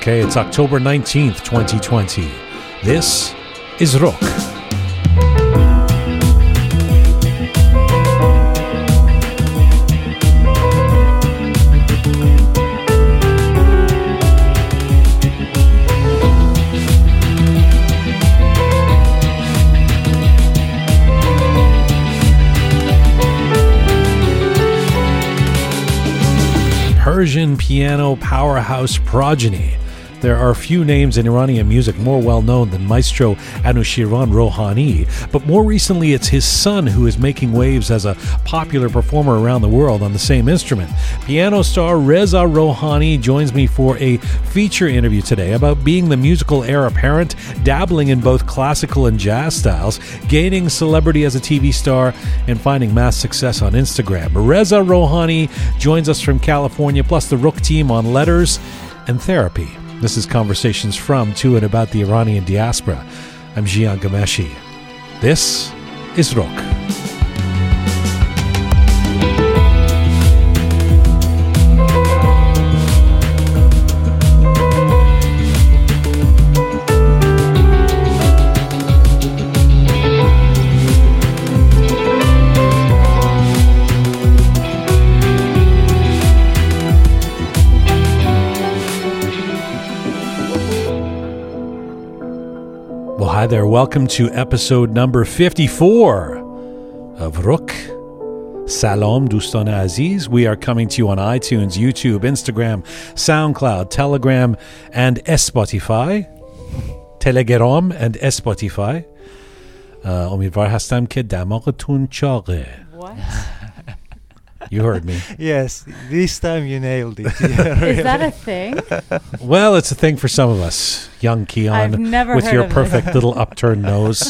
Okay, it's October 19th, 2020. This is Roqe. Persian piano powerhouse progeny. There are few names in Iranian music more well known than Maestro Anushirvan Rohani, but more recently it's his son who is making waves as a popular performer around the world on the same instrument. Piano star Reza Rohani joins me for a feature interview today about being the musical heir apparent, dabbling in both classical and jazz styles, gaining celebrity as a TV star, and finding mass success on Instagram. Reza Rohani joins us from California, plus the Roqe team on letters and therapy. This is Conversations from, to, and about the Iranian diaspora. I'm Jian Ghomeshi. This is Roqe. Hi there, welcome to episode number 54 of Roqe. Salom, Dustan Aziz. We are coming to you on iTunes, YouTube, Instagram, SoundCloud, Telegram, and Spotify. Telegram and Spotify. Uh, امید What? You heard me. Yes, this time you nailed it. Yeah, Is that a thing? Well, it's a thing for some of us. Young Keon I've never with heard your of this. perfect little upturned nose.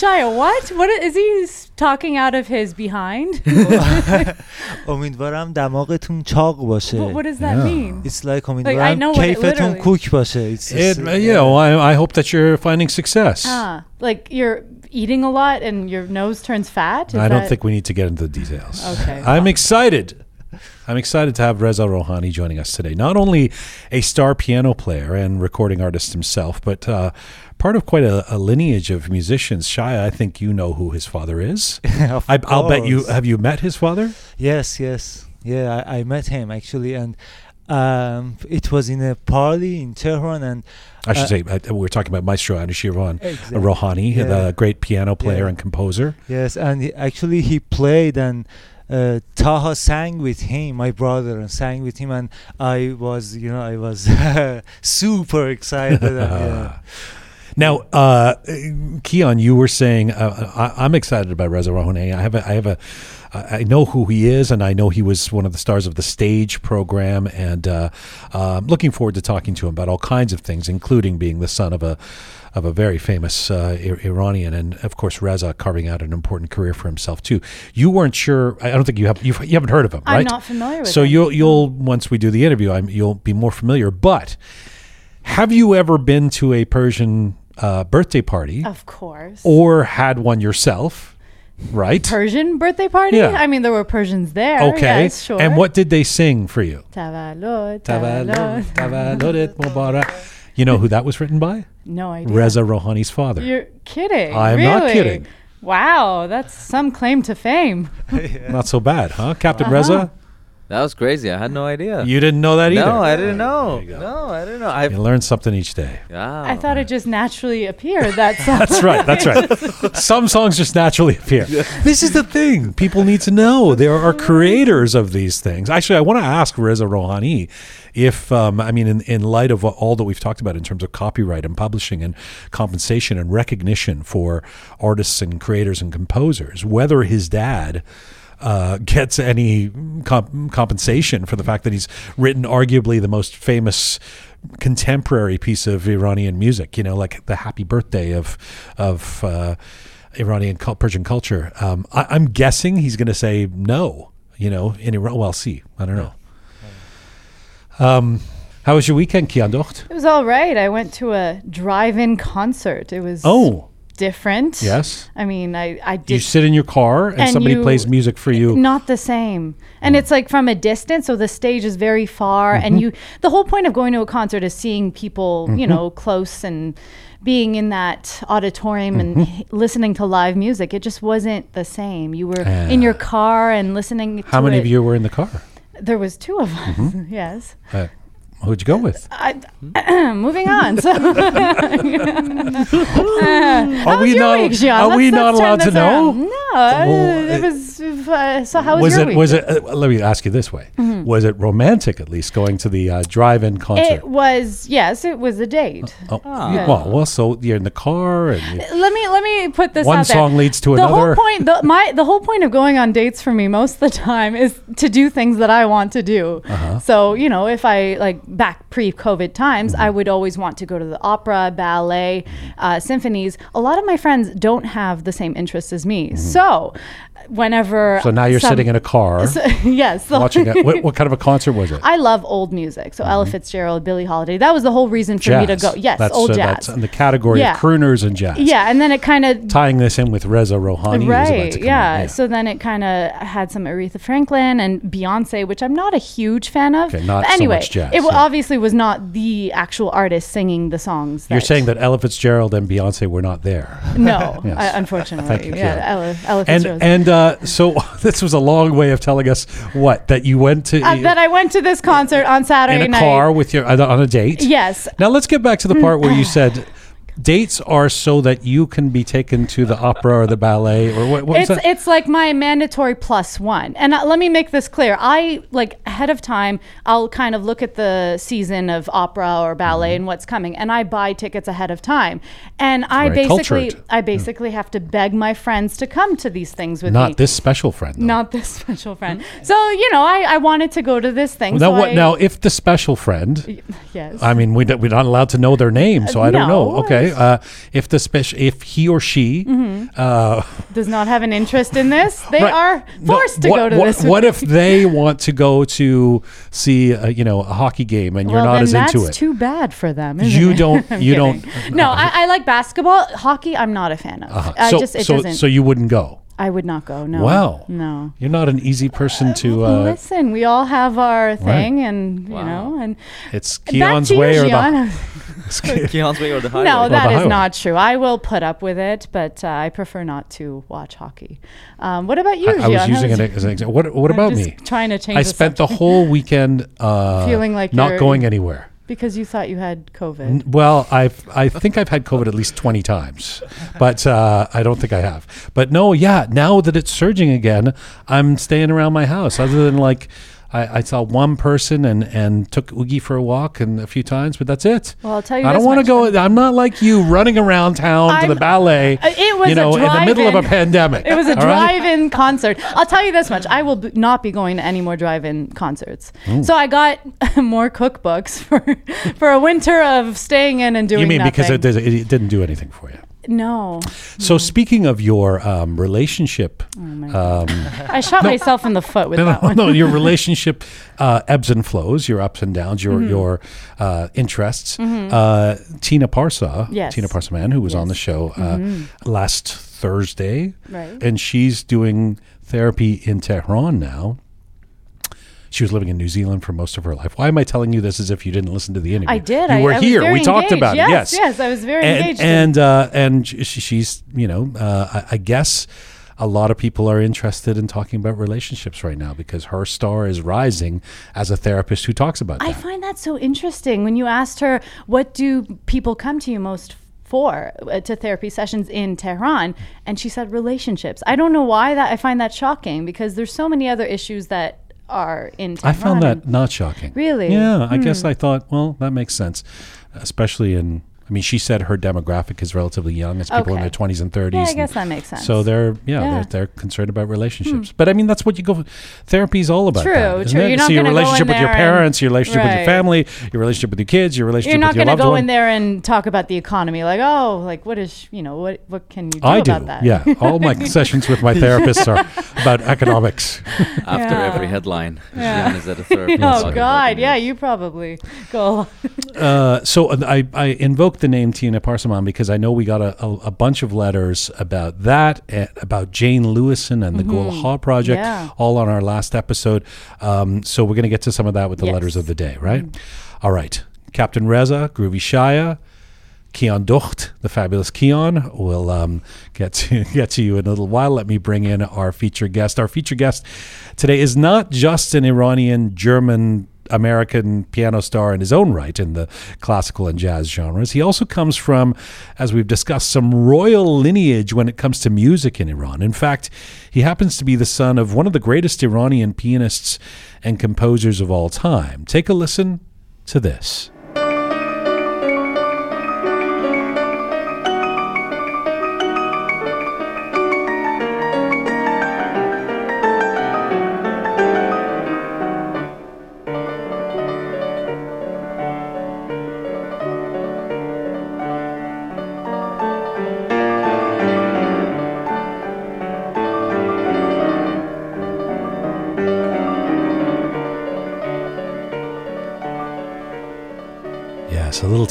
Shia, what? What i- is he s- talking out of his behind? امیدوارم دماغتون چاق باشه. what, what does that Yeah. mean? It's like I امیدوارم know what it کیفتون literally- کوک باشه. It's It, just, uh, you know, I, I hope that you're finding success. Ah, like you're eating a lot and your nose turns fat? Is I don't that- think we need to get into the details. Okay. I'm excited. I'm excited to have Reza Rohani joining us today. Not only a star piano player and recording artist himself, but uh, part of quite a, a lineage of musicians. Shia, I think you know who his father is. Of I, I'll bet you. Have you met his father? Yes, yes. Yeah, I, I met him actually, and um, it was in a party in Tehran, and I should Uh, say uh, we were talking about Maestro Anushirvan Exactly. Rohani, Yeah. the great piano player Yeah. and composer. yes, and he, actually he played and. Uh, Taha sang with him, my brother, and sang with him, and I was, you know, I was super excited. and, yeah. Now, uh, Keon, you were saying uh, I, I'm excited about Reza Rohani. I have a, I have a, I know who he is, and I know he was one of the stars of the stage program, and uh, uh, I'm looking forward to talking to him about all kinds of things, including being the son of a of a very famous uh, Iranian, and of course Reza carving out an important career for himself too. You weren't sure. I don't think you have. You've, you haven't heard of him, I'm right? not familiar with So him. you'll you'll once we do the interview, I'm, you'll be more familiar. But have you ever been to a Persian uh, birthday party Of course. or had one yourself? Right. Persian birthday party? Yeah. I mean, there were Persians there. okay. Yes, sure. And what did they sing for you? Tavallud Mubarak. You know who that was written by? No idea. Reza Rohani's father. You're kidding. I'm really? not kidding. Wow, that's some claim to fame. Not so bad, huh, Captain Uh-huh. Reza? That was crazy. I had no idea. You didn't know that either. no, I didn't know. There you go. No, I didn't know. I You learn something each day. wow. I thought it just naturally appeared. That song. That's right. That's right. Some songs just naturally appear. This is the thing. People need to know. There are creators of these things. Actually, I want to ask Reza Rohani if, um, I mean, in, in light of what, all that we've talked about in terms of copyright and publishing and compensation and recognition for artists and creators and composers, whether his dad. Uh, gets any comp- compensation for the fact that he's written arguably the most famous contemporary piece of Iranian music. You know, like the Happy Birthday of of uh, Iranian Persian culture. Um, I, I'm guessing he's going to say no. You know, in Iran. Well, see, I don't know. Um, how was your weekend, Kiandocht? It was all right. I went to a drive-in concert. It was Oh, different. Yes. I mean, I I did You sit in your car and, And somebody you- plays music for you. not the same and it's like from a distance so the stage is very far Mm-hmm. and you the whole point of going to a concert is seeing people you know close and being in that auditorium and Mm-hmm. h- listening to live music it just wasn't the same you were in your car and listening How many it. of you were in the car? there was two of us Mm-hmm. yes Uh, who'd you go with? I, moving on so Are we not? week, are Let's- we let's not allowed to know? around. no Well, it it- was uh, so how was, Was your it? week Was it? Uh, let me ask you this way: Was it romantic at least going to the uh, drive-in concert? It was yes, it was a date. Oh, Ah. you- well, well, so you're in the car and Let me let me put this One out there. song leads to the another. whole point, the, my the whole point of going on dates for me most of the time is to do things that I want to do. Uh-huh. So you know, if I like back pre-COVID times, Mm-hmm. I would always want to go to the opera, ballet, uh, symphonies. A lot of my friends don't have the same interests as me, so whenever Mm-hmm. so now you're some- sitting in a car So- yes, watching. A, what, what kind of a concert was it? I love old music. So Ella Fitzgerald, Billie Holiday. That was the whole reason for me to go. Yes, that's, old uh, jazz. That's in the category Yeah. of crooners and jazz. yeah, and then it kind of Tying this in with Reza Rohani, right come yeah. so then it kind of had some aretha franklin and beyonce which i'm not a huge fan of Okay, not But so much jazz, it yeah. Obviously was not the actual artist singing the songs You're saying that Ella Fitzgerald and Beyonce were not there. no Yes. Unfortunately you, yeah ella, Fitzgerald. and uh, so this was a long way of telling us what that you went to uh, that i went to this concert on saturday in a night car with your on a date. yes Now let's get back to the part where you said dates are so that you can be taken to the opera or the ballet or what, what it's that? it's like my mandatory plus one. And uh, let me make this clear. I like ahead of time. I'll kind of look at the season of opera or ballet Mm-hmm. and what's coming, and I buy tickets ahead of time. And I basically cultured. I basically have to beg my friends to come to these things with Not me. this special friend. Though. Not this special friend. So you know, I, I wanted to go to this thing. now so what? I- now if the special friend, yes. I mean we we're not allowed to know their name, so I don't know. no, Okay, uh, if the special if he or she, uh, does not have an interest in this. They Right. are No, forced to what, go to what, this. What if they want to go to see, uh, you know, a hockey game and you're not as into it? too bad for them. isn't You it? don't- you kidding. don't- No, I, I like basketball. Hockey, I'm not a fan of. Uh-huh. So, just it so, so you wouldn't go. I would not go. No. Wow. No. You're not an easy person to. Uh, Listen, we all have our thing, and you Wow. know, and it's Keon's to you, way or the. Gian. Keon's way or the highway. No, that the is highway. not true. I will put up with it, but uh, I prefer not to watch hockey. Um, what about you, I, I was using it as an example. What, what about just me? Trying to change. I the spent the whole weekend uh, Feeling like not going anywhere. because you thought you had COVID. N- Well, I've I think I've had COVID at least twenty times, but uh, I don't think I have. But no, yeah, now that it's surging again, I'm staying around my house. Other than like, I, I saw one person and and took Oogie for a walk and a few times, but that's it. Well, I'll tell you I don't want to go. I'm not like you running around town to the ballet. Uh, it was you a know, in the middle of a pandemic. It was a drive-in concert. I'll tell you this much: I will b- not be going to any more drive-in concerts. Oh. So I got more cookbooks for for a winter of staying in and doing. You mean because it, it didn't do anything for you? No, So speaking of your um, relationship, um, I shot myself in the foot with no, that one. no, your relationship uh, ebbs and flows, your ups and downs, your Mm-hmm. your uh, interests. Uh, Tina Parsa, Yes. Tina Parsaman, who was on the Yes. Mm-hmm. show uh, last Thursday, Right. and she's doing therapy in Tehran now. She was living in New Zealand for most of her life. Why am I telling you this as if you didn't listen to the interview? I did. You I, were I here. we talked engaged. about yes, it. Yes, yes, I was very and engaged. and uh, and sh- she's you know uh, I, I guess a lot of people are interested in talking about relationships right now because her star is rising as a therapist who talks about I that. find that so interesting. When you asked her, what do people come to you most for uh, to therapy sessions in Tehran? And she said relationships. I don't know why that I find that shocking because there's so many other issues that are in I found that not shocking. Really? Hmm. Yeah, I guess I thought, well, that makes sense, especially in. I mean, she said her demographic is relatively young. It's people in their twenties and thirties. Yeah, I guess that makes sense. So they're yeah, Yeah. Hmm. They're, they're concerned about relationships. But I mean, that's what you go. Therapy is all about. True, that, isn't true. it? You're not so your gonna go in relationship with your parents, your relationship with your family, your relationship with your kids, your relationship with your love. You're not going to go one. in there and talk about the economy, like, oh, like what is, you know, what what can you do I do. that? Yeah, all my sessions with my therapists are about economics. After Yeah. every headline, Yeah. Is at a therapy. Oh God, yeah, you probably go. Uh, so uh, I, I invoke the name Tina Parsaman because I know we got a, a, a bunch of letters about that, uh, about Jane Lewison and the mm Ha project, yeah. all on our last episode. Um, so we're going to get to some of that with the yes. letters of the day, right? mm All right. Captain Reza, Groovy Shaya, Keon Ducht, the fabulous Keon. We'll um, get to get to you in a little while. Let me bring in our featured guest. Our featured guest today is not just an Iranian German American piano star in his own right in the classical and jazz genres. He also comes from, as we've discussed, some royal lineage when it comes to music in Iran. In fact, he happens to be the son of one of the greatest Iranian pianists and composers of all time. Take a listen to this.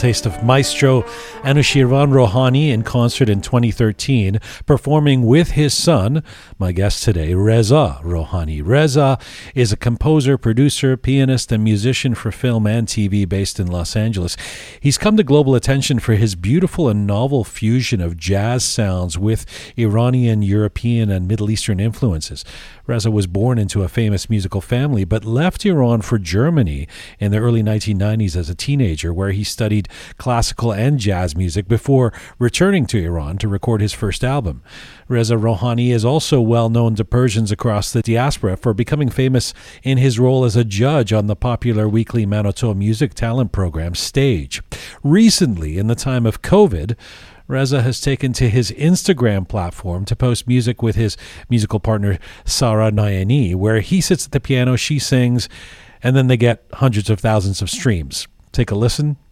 Taste of Maestro Anushirvan Rohani in concert in 2013, performing with his son, my guest today, Reza Rohani. Reza is a composer, producer, pianist, and musician for film and TV based in Los Angeles. He's come to global attention for his beautiful and novel fusion of jazz sounds with Iranian, European, and Middle Eastern influences. Reza was born into a famous musical family, but left Iran for Germany in the early 1990s as a teenager, where he studied classical and jazz music before returning to Iran to record his first album. Reza Rohani is also well known to Persians across the diaspora for becoming famous in his role as a judge on the popular weekly Manoto music talent program Stage. Recently, in the time of COVID, Reza has taken to his Instagram platform to post music with his musical partner Sarah Naeini, where he sits at the piano, she sings, and then they get hundreds of thousands of streams. Take a listen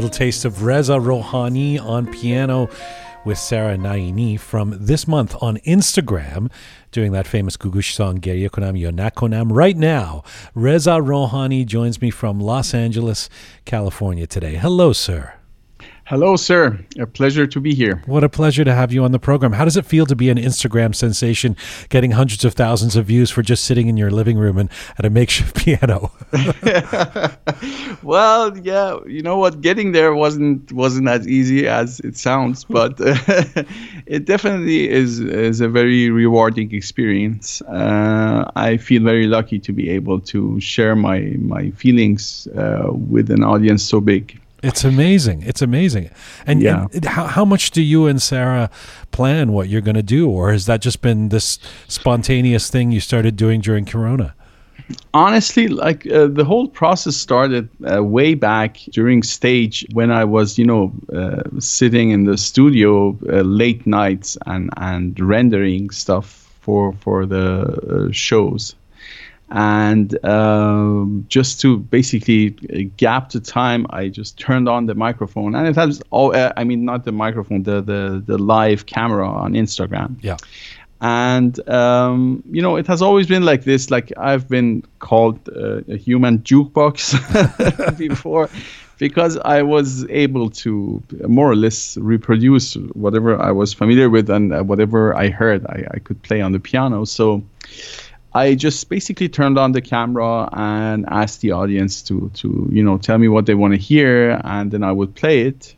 little taste of Reza Rohani on piano with Sarah Naeini from this month on Instagram, doing that famous Googoosh song Gerye Konam Yonakonam. Right now, Reza Rohani joins me from Los Angeles, California today. Hello, sir. Hello, sir. A pleasure to be here. What a pleasure to have you on the program. How does it feel to be an Instagram sensation, getting hundreds of thousands of views for just sitting in your living room and at a makeshift piano? well, yeah, you know what? Getting there wasn't wasn't as easy as it sounds, but uh, it definitely is is a very rewarding experience. Uh, I feel very lucky to be able to share my my feelings uh, with an audience so big. It's amazing. It's amazing. And, yeah. And how, how much do you and Sarah plan what you're going to do? Or has that just been this spontaneous thing you started doing during Corona? Honestly, like uh, the whole process started uh, way back during stage when I was, you know, uh, sitting in the studio uh, late nights and, and rendering stuff for for the uh, shows and um, just to basically gap the time i just turned on the microphone. And it has all uh, i mean not the microphone the, the the live camera on instagram. Yeah. And um, you know it has always been like this like i've been called uh, a human jukebox before because i was able to more or less reproduce whatever i was familiar with and uh, whatever i heard. I, I could play on the piano. So I just basically turned on the camera and asked the audience to to you know tell me what they want to hear, and then I would play it.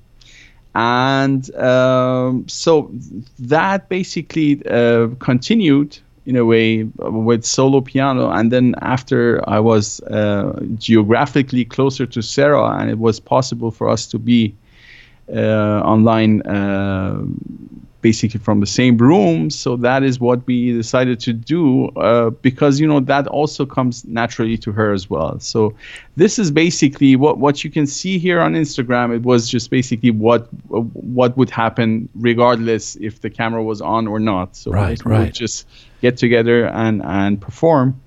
And um, so that basically uh, continued in a way with solo piano. And then after I was uh, geographically closer to Sarah, and it was possible for us to be uh, online uh, basically from the same room. So that is what we decided to do uh, because you know that also comes naturally to her as well. So this is basically what what you can see here on Instagram. It was just basically what what would happen regardless if the camera was on or not. So right, we right. just get together and and perform.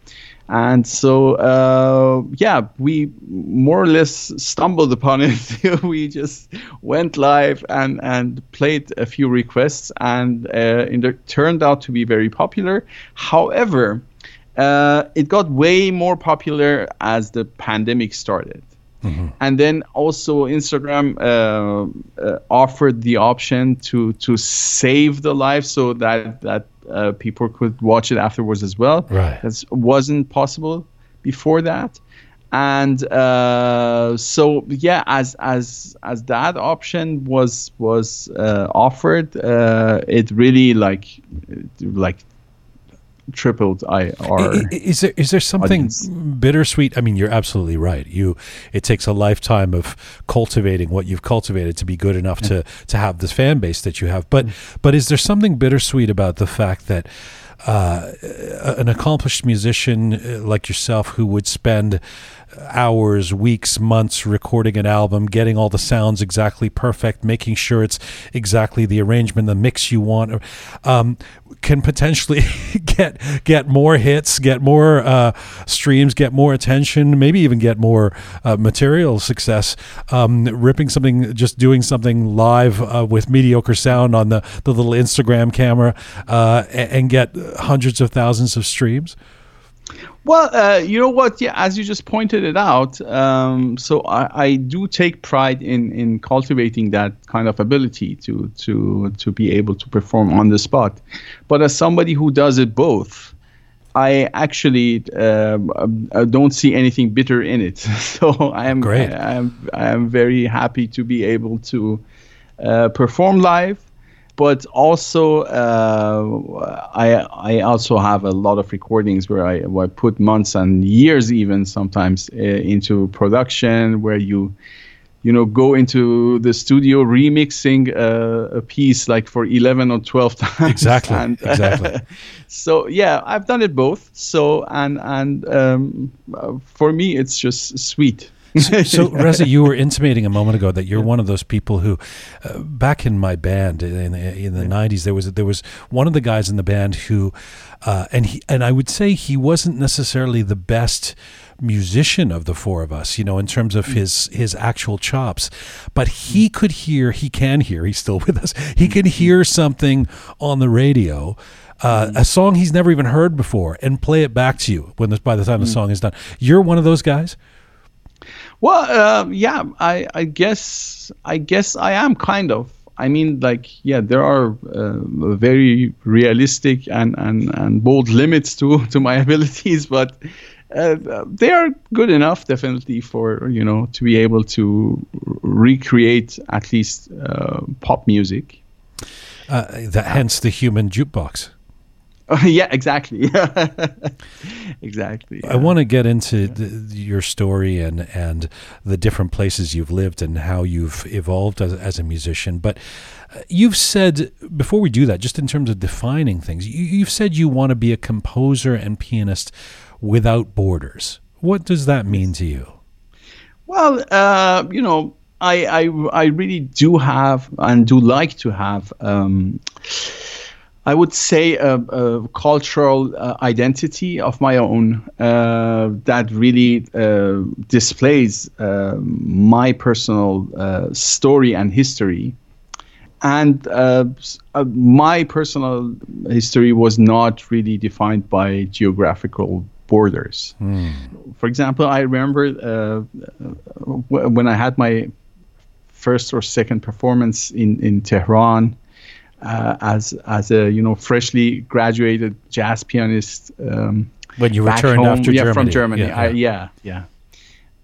And so, uh, yeah, we more or less stumbled upon it. we just went live and, and played a few requests, and uh, it turned out to be very popular. However, uh, it got way more popular as the pandemic started. And then also Instagram uh, uh, offered the option to to save the live so that that uh, people could watch it afterwards as well. Right. That wasn't possible before that. And uh, so yeah, as as as that option was was uh, offered, uh, it really like like tripled I our I- i- Is there is there something audience. bittersweet? I mean, you're absolutely right. You it takes a lifetime of cultivating what you've cultivated to be good enough to to have this fan base that you have. But but is there something bittersweet about the fact that uh, an accomplished musician uh, like yourself who would spend hours, weeks, months recording an album, getting all the sounds exactly perfect, making sure it's exactly the arrangement, the mix you want, um, can potentially get get more hits, get more uh, streams, get more attention, maybe even get more uh, material success. Um, ripping something, just doing something live uh, with mediocre sound on the, the little Instagram camera, uh, and get hundreds of thousands of streams. Well, uh, you know what? Yeah, as you just pointed it out, um, so I, I do take pride in, in cultivating that kind of ability to to to be able to perform on the spot. But as somebody who does it both, I actually uh, don't see anything bitter in it. So I am Great. I, am I am very happy to be able to uh, perform live but also uh, I I also have a lot of recordings where I, where I put months and years even sometimes uh, into production where you you know go into the studio remixing uh, a piece like for 11 or 12 times. Exactly, And, exactly. so yeah i've done it both. So and and um, uh, for me it's just sweet so, so Reza, you were intimating a moment ago that you're one of those people who, uh, back in my band in the, in the '90s, there was there was one of the guys in the band who, uh, and he and I would say he wasn't necessarily the best musician of the four of us, you know, in terms of his his actual chops, but he could hear, he can hear, he's still with us. He can hear something on the radio. Uh, a song he's never even heard before, and play it back to you when the, by the time the song is done. You're one of those guys. Well, uh, yeah, I, I guess I guess I am kind of. I mean, like, yeah, there are uh, very realistic and, and, and bold limits to, to my abilities, but uh, they are good enough, definitely, for you know to be able to recreate at least uh, pop music. Uh, that, hence the human jukebox. yeah, exactly. exactly. I want to get into the, your story and and the different places you've lived and how you've evolved as, as a musician. But uh, you've said before we do that, just in terms of defining things, you, you've said you want to be a composer and pianist without borders. What does that mean to you? Well, uh, you know, I, I I really do have and do like to have. Um, I would say a, a cultural uh, identity of my own uh, that really uh, displays uh, my personal uh, story and history. And uh, uh, my personal history was not really defined by geographical borders. For example, I remember uh, when I had my first or second performance in, in Tehran uh, as as a you know freshly graduated jazz pianist um, When you back returned home, after yeah, Germany. from Germany. Yeah, I, yeah. yeah, yeah.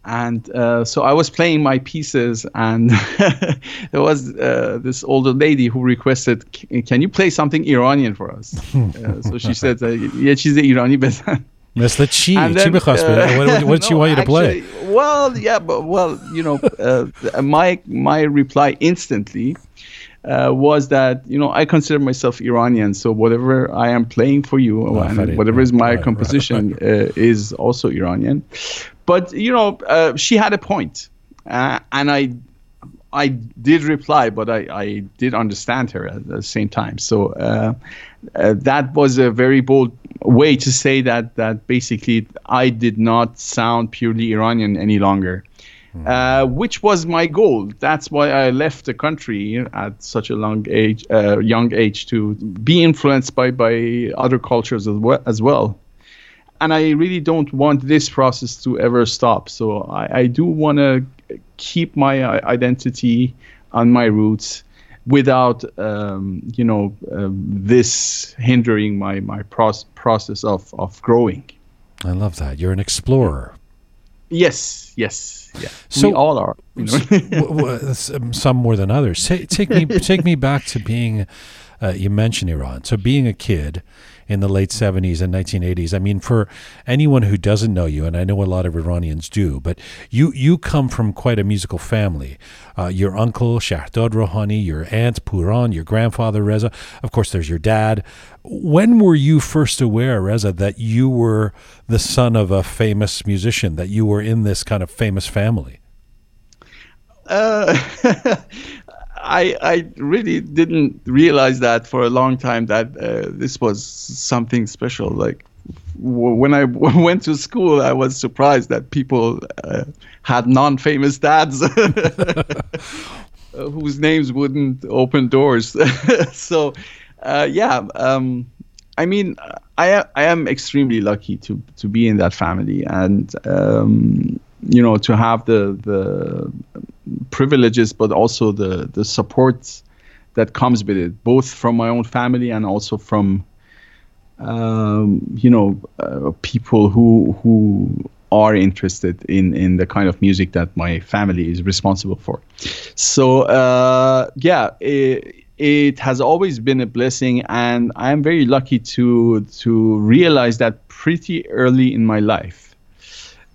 And uh, so I was playing my pieces, and there was uh, this older lady who requested, "C- "Can you play something Iranian for us?" uh, so she said, uh, "Yeah, she's the Irani, but That's the chi. and chi then, بخواست. uh, what, what, what did she no, want you to play? actually, well, yeah, but well, you know, uh, my my reply instantly uh, was that you know I consider myself Iranian, so whatever I am playing for you, and whatever is my Right, right, composition Uh, is also Iranian. But you know, uh, she had a point, uh, and I I did reply, but I, I did understand her at the same time. So uh, uh, that was a very bold way to say that that basically I did not sound purely Iranian any longer, uh, which was my goal. That's why I left the country at such a long age, uh, young age, to be influenced by by other cultures as well. As well and I really don't want this process to ever stop. So I, I do want to keep my uh, identity on my roots without, um, you know, um, this hindering my my proce- process of of growing. I love that. You're an explorer. Yes, yes, yeah. So- we all are. You know? W- w- s- um, some more than others. Ta- Take me, take me back to being. Uh, you mentioned Iran, so being a kid in the late '70s and 1980s. I mean, for anyone who doesn't know you, and I know a lot of Iranians do, but you you come from quite a musical family. Uh, your uncle Shahdad Rohani, your aunt Puran, your grandfather Reza. Of course, there's your dad. When were you first aware, Reza, that you were the son of a famous musician? That you were in this kind of famous family? Uh, I I really didn't realize that for a long time that uh, this was something special. Like w- when I went to school, I was surprised that people uh, had non-famous dads whose names wouldn't open doors. so, uh, yeah. Um, I mean, I I am extremely lucky to to be in that family, and um, you know, to have the the privileges, but also the the support that comes with it, both from my own family and also from um, you know uh, people who who are interested in in the kind of music that my family is responsible for. So uh, yeah. It, it has always been a blessing and i'm very lucky to to realize that pretty early in my life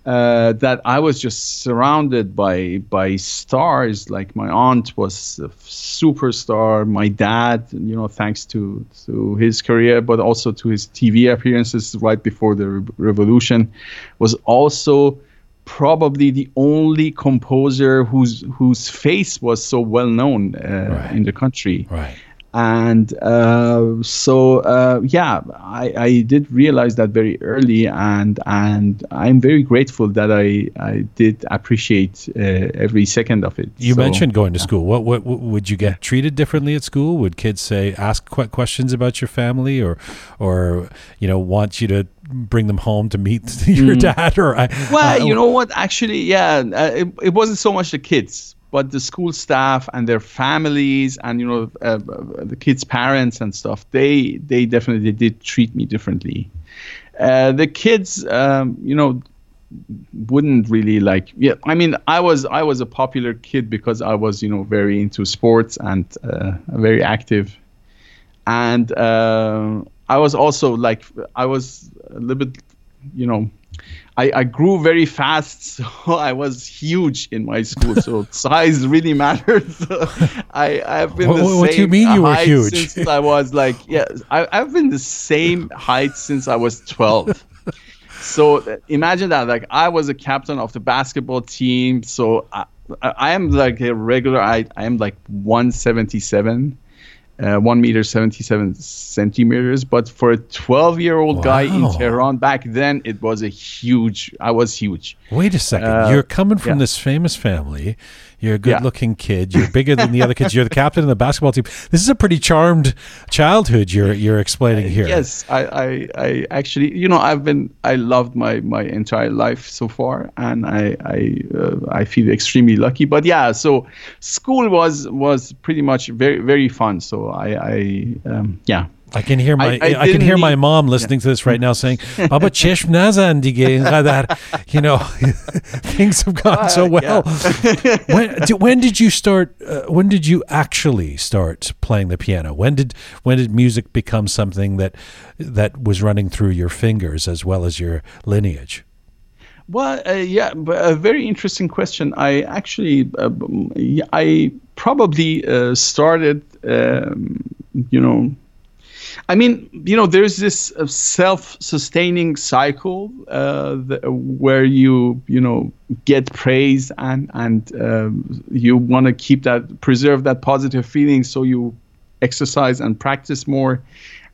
uh, that I was just surrounded by by stars. Like my aunt was a superstar. My dad, you know, thanks to to his career, but also to his TV appearances right before the re- revolution, was also probably the only composer whose whose face was so well known uh, Right. in the country Right. And uh, so uh, yeah I, I did realize that very early and and i'm very grateful that i i did appreciate uh, every second of it You So, mentioned going to school. What, what, what would you get treated differently at school? Would kids say ask que- questions about your family, or, or you know, want you to bring them home to meet your dad? Or I, Mm. well uh, you know what actually yeah uh, it, it wasn't so much the kids but the school staff and their families and you know uh, the kids parents and stuff they they definitely did treat me differently. Uh, the kids um, you know wouldn't really like yeah i mean i was i was a popular kid because i was you know very into sports and uh, very active. And uh, i was also like i was a little bit you know I, I grew very fast, so I was huge in my school. So size really mattered. So I I've been What- the what do you same mean you were height huge? since I was like yeah I, I've been the same height since I was twelve. So uh, imagine that like I was a captain of the basketball team. So I, I I am like a regular. I I am like one seventy seven. Uh, one meter seventy seven centimeters, but for a twelve year old guy in Tehran back then, it was a huge. I was huge. wait a second. uh, You're coming from yeah. this famous family. You're a Yeah. good-looking kid. You're bigger than the other kids. You're the captain of the basketball team. This is a pretty charmed childhood you're you're explaining here. Yes, I, I, I actually, you know, I've been, I loved my my entire life so far, and I, I, uh, I feel extremely lucky. But yeah, so school was was pretty much very very fun. So I, I, um, yeah. I can hear my I, I- I can hear my mom listening to this right now saying, "Baba çeşm nazan inqadar." You know, things have gone so Uh, well. when, di- when did you start? Uh, when did you actually start playing the piano? When did when did music become something that that was running through your fingers as well as your lineage? Well, uh, yeah, a very interesting question. I actually, uh, I probably uh, started, um, you know, I mean, you know, there's this uh, self-sustaining cycle uh, where you, you know, get praise and and um, you want to keep that, preserve that positive feeling, so you exercise and practice more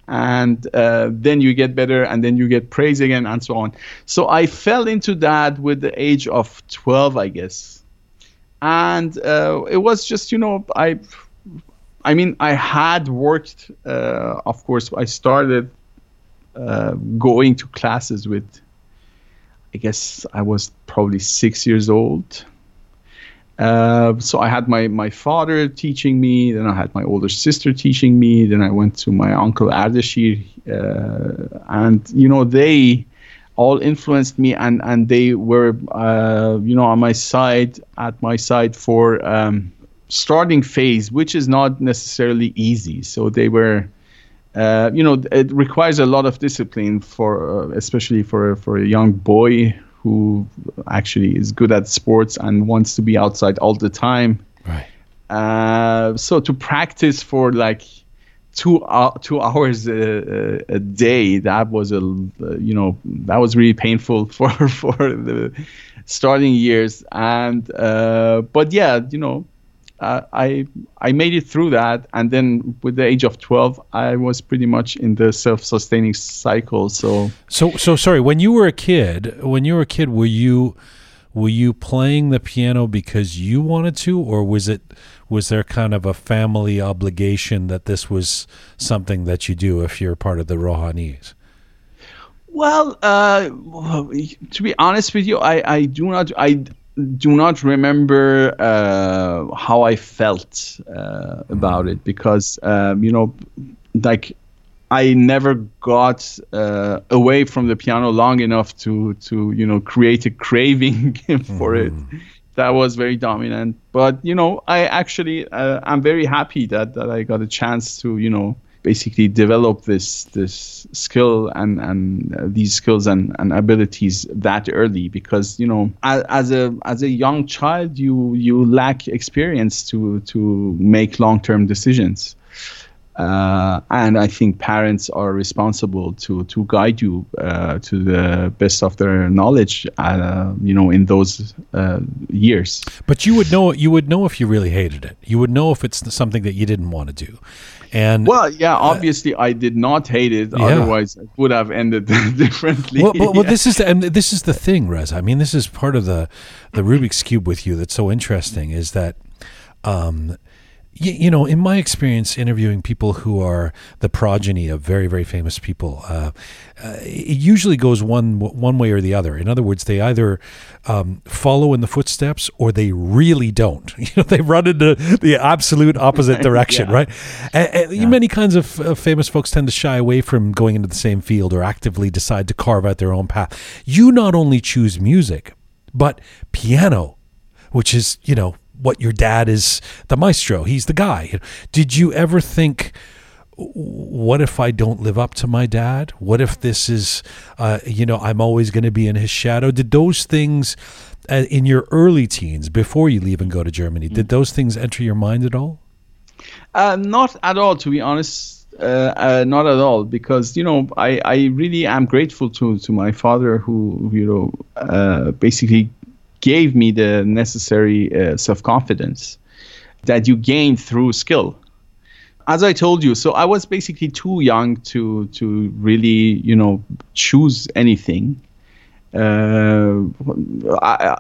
and uh, then you get better and then you get praise again and so on. So i fell into that with the age of 12 i guess. And uh, it was just you know i i mean i had worked uh, of course i started uh, going to classes with i guess i was probably six years old uh, so I had my, my father teaching me, then I had my older sister teaching me, then I went to my uncle Ardashir, uh, and you know they all influenced me, and and they were uh, you know on my side at my side for um, starting phase, which is not necessarily easy. So they were. Uh, you know, it requires a lot of discipline for, uh, especially for for a young boy who actually is good at sports and wants to be outside all the time. Right. Uh, so to practice for like two uh, two hours a, a, day, that was a uh, you know that was really painful for for the starting years. And uh, but yeah, you know uh, I I made it through that, and then with the age of twelve, I was pretty much in the self-sustaining cycle. So so so sorry. When you were a kid, when you were a kid, were you were you playing the piano because you wanted to, or was it was there kind of a family obligation that this was something that you do if you're part of the Rohanis? Well, uh, to be honest with you, I, I do not I do not remember uh, how I felt uh, about it because um, you know, like I never got uh, away from the piano long enough to to you know create a craving for mm. it. Mm-hmm. That was very dominant, but you know, I actually uh, I'm very happy that that I got a chance to you know basically develop this this skill and and uh, these skills and, and abilities that early because you know as, as a as a young child you you lack experience to to make long term decisions uh, and I think parents are responsible to to guide you uh, to the best of their knowledge, uh, you know, in those uh, years. But you would know you would know if you really hated it. You would know if it's something that you didn't want to do. And well, yeah, obviously I did not hate it. Yeah. Otherwise, it would have ended differently. Well, well, well this is the, and this is the thing, Rez. I mean, this is part of the the Rubik's cube with you that's so interesting is that. Um, you, you, know, in my experience interviewing people who are the progeny of very, very famous people, uh, uh, it usually goes one one way or the other. In other words, they either um, follow in the footsteps or they really don't. You know, they run into the absolute opposite direction, yeah. right? And, and yeah. Many kinds of uh, famous folks tend to shy away from going into the same field or actively decide to carve out their own path. You not only choose music, but piano, which is you know what your dad is the maestro. He's the guy. Did you ever think, what if I don't live up to my dad? What if this is, uh, you know, I'm always going to be in his shadow? Did those things uh, in your early teens, before you leave and go to Germany, did those things enter your mind at all? Uh, not at all, to be honest. Uh, uh, not at all, because you know I, I really am grateful to to my father who you know uh, basically gave me the necessary uh, self confidence that you gain through skill. As I told you, so I was basically too young to to really you know choose anything uh, I,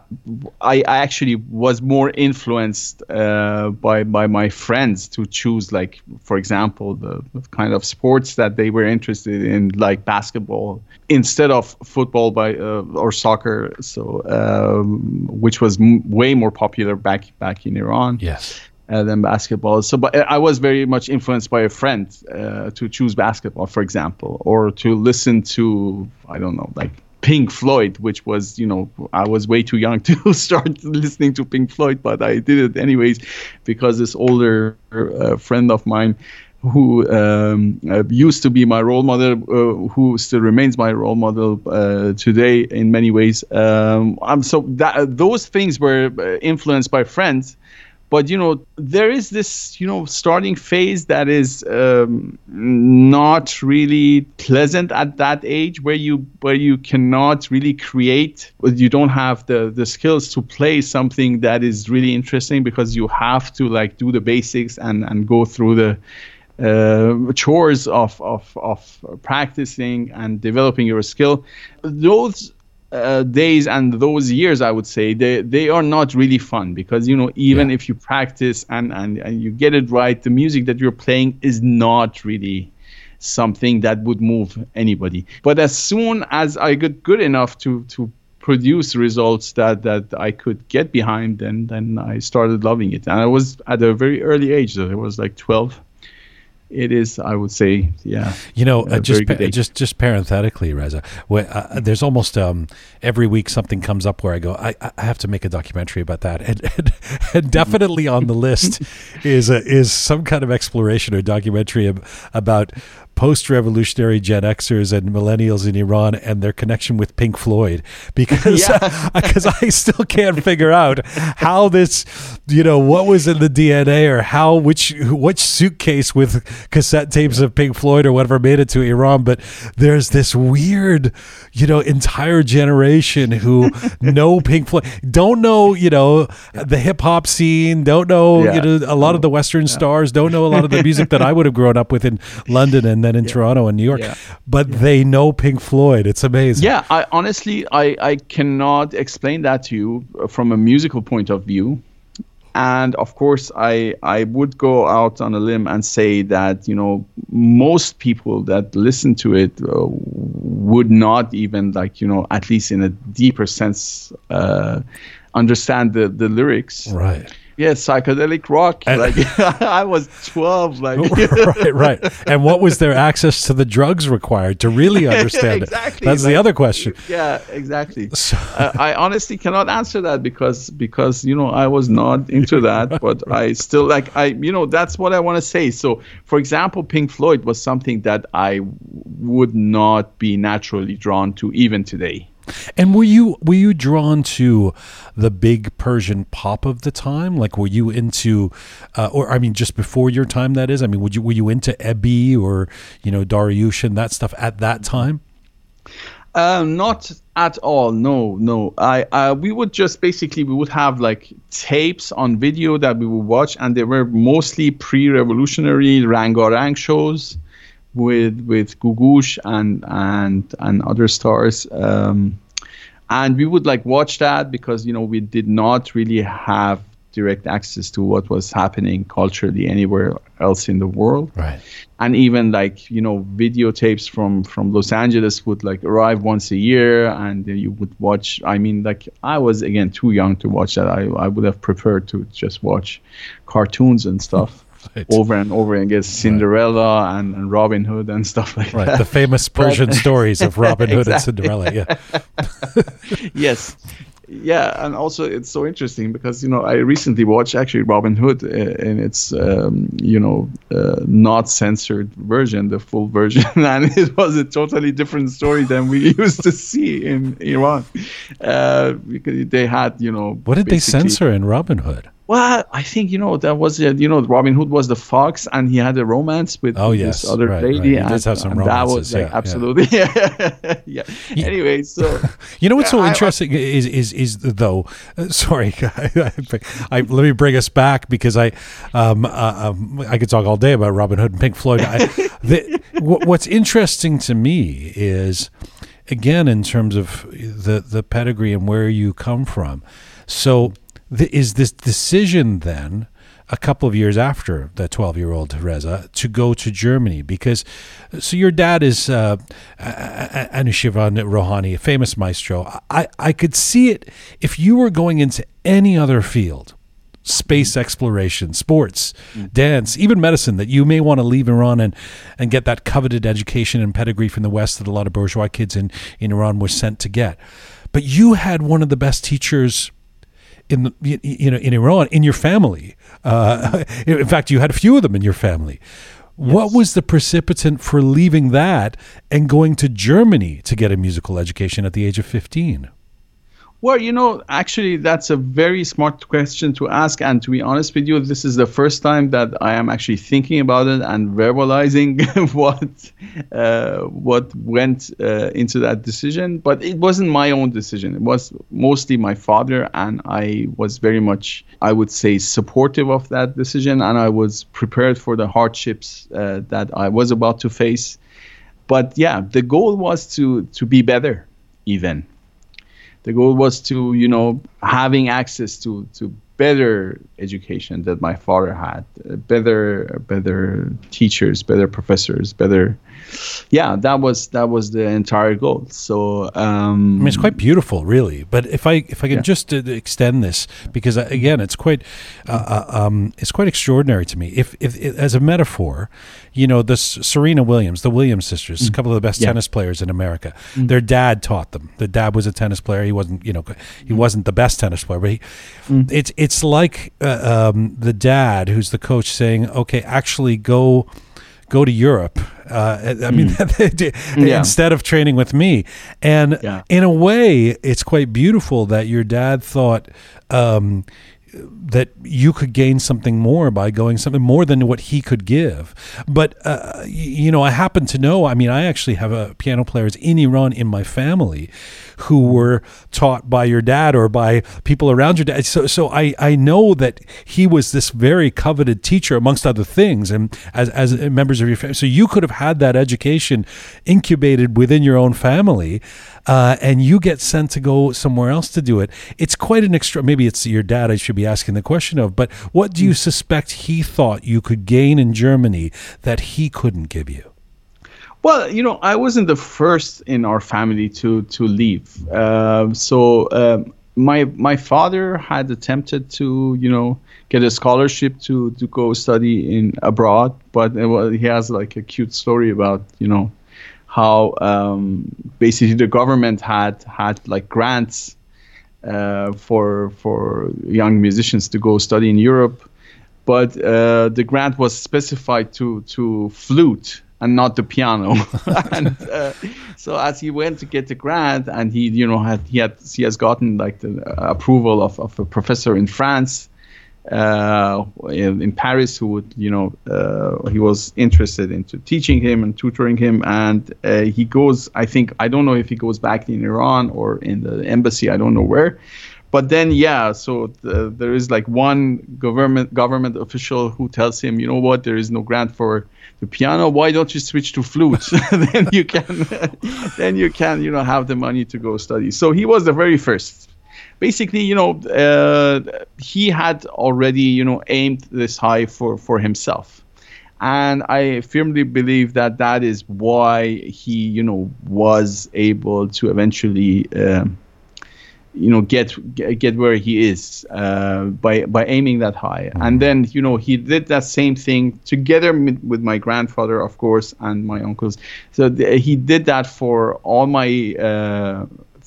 I actually was more influenced uh, by by my friends to choose like for example the, kind of sports that they were interested in like basketball instead of football by uh, or soccer. So um, which was m- way more popular back back in Iran yes. uh, than basketball. So but I was very much influenced by a friend uh, to choose basketball for example or to listen to I don't know like Pink Floyd, which was, you know, I was way too young to start listening to Pink Floyd, but I did it anyways because this older uh, friend of mine who um, uh, used to be my role model, uh, who still remains my role model uh, today in many ways. Um, I'm so that those things were uh, influenced by friends, but you know there is this you know starting phase that is um, not really pleasant at that age where you where you cannot really create you don't have the the skills to play something that is really interesting because you have to like do the basics and and go through the uh, chores of, of, of practicing and developing your skill. Those uh, days and those years, I would say, they, they are not really fun because, you know, even yeah. if you practice and, and, and you get it right, the music that you're playing is not really something that would move anybody. But as soon as I got good enough to, to produce results that, that I could get behind, then, then I started loving it. And I was at a very early age, so it was like 12 it is, I would say, yeah. You know, uh, just pa- just just parenthetically, Reza, where, uh, there's almost um, every week something comes up where I go, I, I have to make a documentary about that, and, and, and definitely on the list is a, is some kind of exploration or documentary ab- about post-revolutionary Gen Xers and millennials in Iran and their connection with Pink Floyd because because I still can't figure out how this you know what was in the DNA or how which which suitcase with cassette tapes of Pink Floyd or whatever made it to Iran but there's this weird you know entire generation who know Pink Floyd don't know you know the hip hop scene don't know yeah. you know a lot of the western yeah. stars don't know a lot of the music that I would have grown up with in London and then in yeah. Toronto and New York. Yeah. But yeah. they know Pink Floyd. It's amazing. Yeah, I honestly I, I cannot explain that to you from a musical point of view. And of course, I I would go out on a limb and say that you know most people that listen to it uh, would not even like you know at least in a deeper sense uh, understand the the lyrics. Right yeah, psychedelic rock. And, like I was twelve. Like right, right. And what was their access to the drugs required to really understand exactly. it? That's like, the other question. Yeah, exactly. So, uh, I honestly cannot answer that because because you know I was not into that, but I still like I you know that's what I want to say. So for example, Pink Floyd was something that I would not be naturally drawn to even today. And were you were you drawn to the big Persian pop of the time? Like, were you into, uh, or I mean, just before your time? That is, I mean, would you were you into Ebi or you know Dariush and that stuff at that time? Um, not at all. No, no. I, uh, we would just basically we would have like tapes on video that we would watch, and they were mostly pre-revolutionary Rangarang shows with with Googoosh and and and other stars. Um, and we would like watch that because you know we did not really have direct access to what was happening culturally anywhere else in the world. Right. And even like you know videotapes from from Los Angeles would like arrive once a year, and you would watch. I mean, like I was again too young to watch that. I I would have preferred to just watch cartoons and stuff right. over and over again. Cinderella right. and, and, Robin Hood and stuff like right. that. The famous Persian but, stories of Robin Hood and Cinderella. Yeah. yes. Yeah, and also it's so interesting because you know I recently watched actually Robin Hood uh, in its um, you know uh, not censored version, the full version, and it was a totally different story than we used to see in Iran. Uh, because they had you know what did they censor in Robin Hood? Well, I think you know that was uh, you know Robin Hood was the fox, and he had a romance with oh, yes. this other right, lady, right. and, and that was like yeah, absolutely yeah. yeah. yeah. Anyway, so you know what's so I, interesting I, is is is though. Uh, sorry, I, let me bring us back because I um, uh, um, I could talk all day about Robin Hood and Pink Floyd. the, what's interesting to me is again in terms of the the pedigree and where you come from. So the, is this decision then a couple of years after the 12 year old Reza to go to Germany because so your dad is uh, Anushirvan Rohani, a famous maestro. I, I could see it if you were going into any other field space exploration, sports, mm. dance, even medicine that you may want to leave Iran and, and get that coveted education and pedigree from the West that a lot of bourgeois kids in, in Iran were sent to get. But you had one of the best teachers in you know in Iran in your family. Uh, in fact, you had a few of them in your family. What was the precipitant for leaving that and going to Germany to get a musical education at the age of 15? Well, you know, actually, that's a very smart question to ask. And to be honest with you, this is the first time that I am actually thinking about it and verbalizing what uh, what went uh, into that decision. But it wasn't my own decision. It was mostly my father, and I was very much, I would say, supportive of that decision, and I was prepared for the hardships uh, that I was about to face. But yeah, the goal was to to be better, even the goal was to you know having access to to better education that my father had uh, better better teachers better professors better yeah that was that was the entire goal so um I mean, it's quite beautiful, really. But if I if I can Yeah. just uh, extend this, because uh, again, it's quite uh, uh, um, it's quite extraordinary to me. If, if if as a metaphor, you know, the Serena Williams, the Williams sisters, a couple of the best Mm. Yeah. tennis players in America. Their dad taught them. The dad was a tennis player. He wasn't, you know, he wasn't the best tennis player, but he, Mm. it's it's like uh, um, the dad who's the coach saying, "Okay, actually go." Go to Europe. Uh, I mean, Yeah. instead of training with me, and Yeah. in a way, it's quite beautiful that your dad thought um, that you could gain something more by going something more than what he could give. But uh, you know, I happen to know. I mean, I actually have a piano players in Iran in my family who were taught by your dad or by people around your dad. So, so I I know that he was this very coveted teacher amongst other things, and as as members of your family. So you could have had that education incubated within your own family. Uh, and you get sent to go somewhere else to do it. It's quite an extra. Maybe it's your dad. I should be asking the question of. But what do you suspect he thought you could gain in Germany that he couldn't give you? Well, you know, I wasn't the first in our family to to leave. Um so um, my my father had attempted to, you know, get a scholarship to to go study in abroad, but was, he has like a cute story about, you know, how um, basically the government had had like grants uh, for for young musicians to go study in Europe, but uh, the grant was specified to to flute and not the piano. and uh, so as he went to get the grant, and he you know had he had he has gotten like the approval of, of a professor in France. Uh, in, in Paris, who would, you know, uh, he was interested into teaching him and tutoring him, and uh, he goes. I think I don't know if he goes back in Iran or in the embassy. I don't know where, but then yeah. So the, there is like one government government official who tells him, you know what, there is no grant for the piano. Why don't you switch to flute? then you can, then you can, you know, have the money to go study. So he was the very first basically, you know, uh, he had already, you know, aimed this high for, for himself. And I firmly believe that that is why he, you know, was able to eventually, um, you know, get get where he is uh, by by aiming that high. And then, you know, he did that same thing together with, with my grandfather, of course, and my uncles. So th- he did that for all my.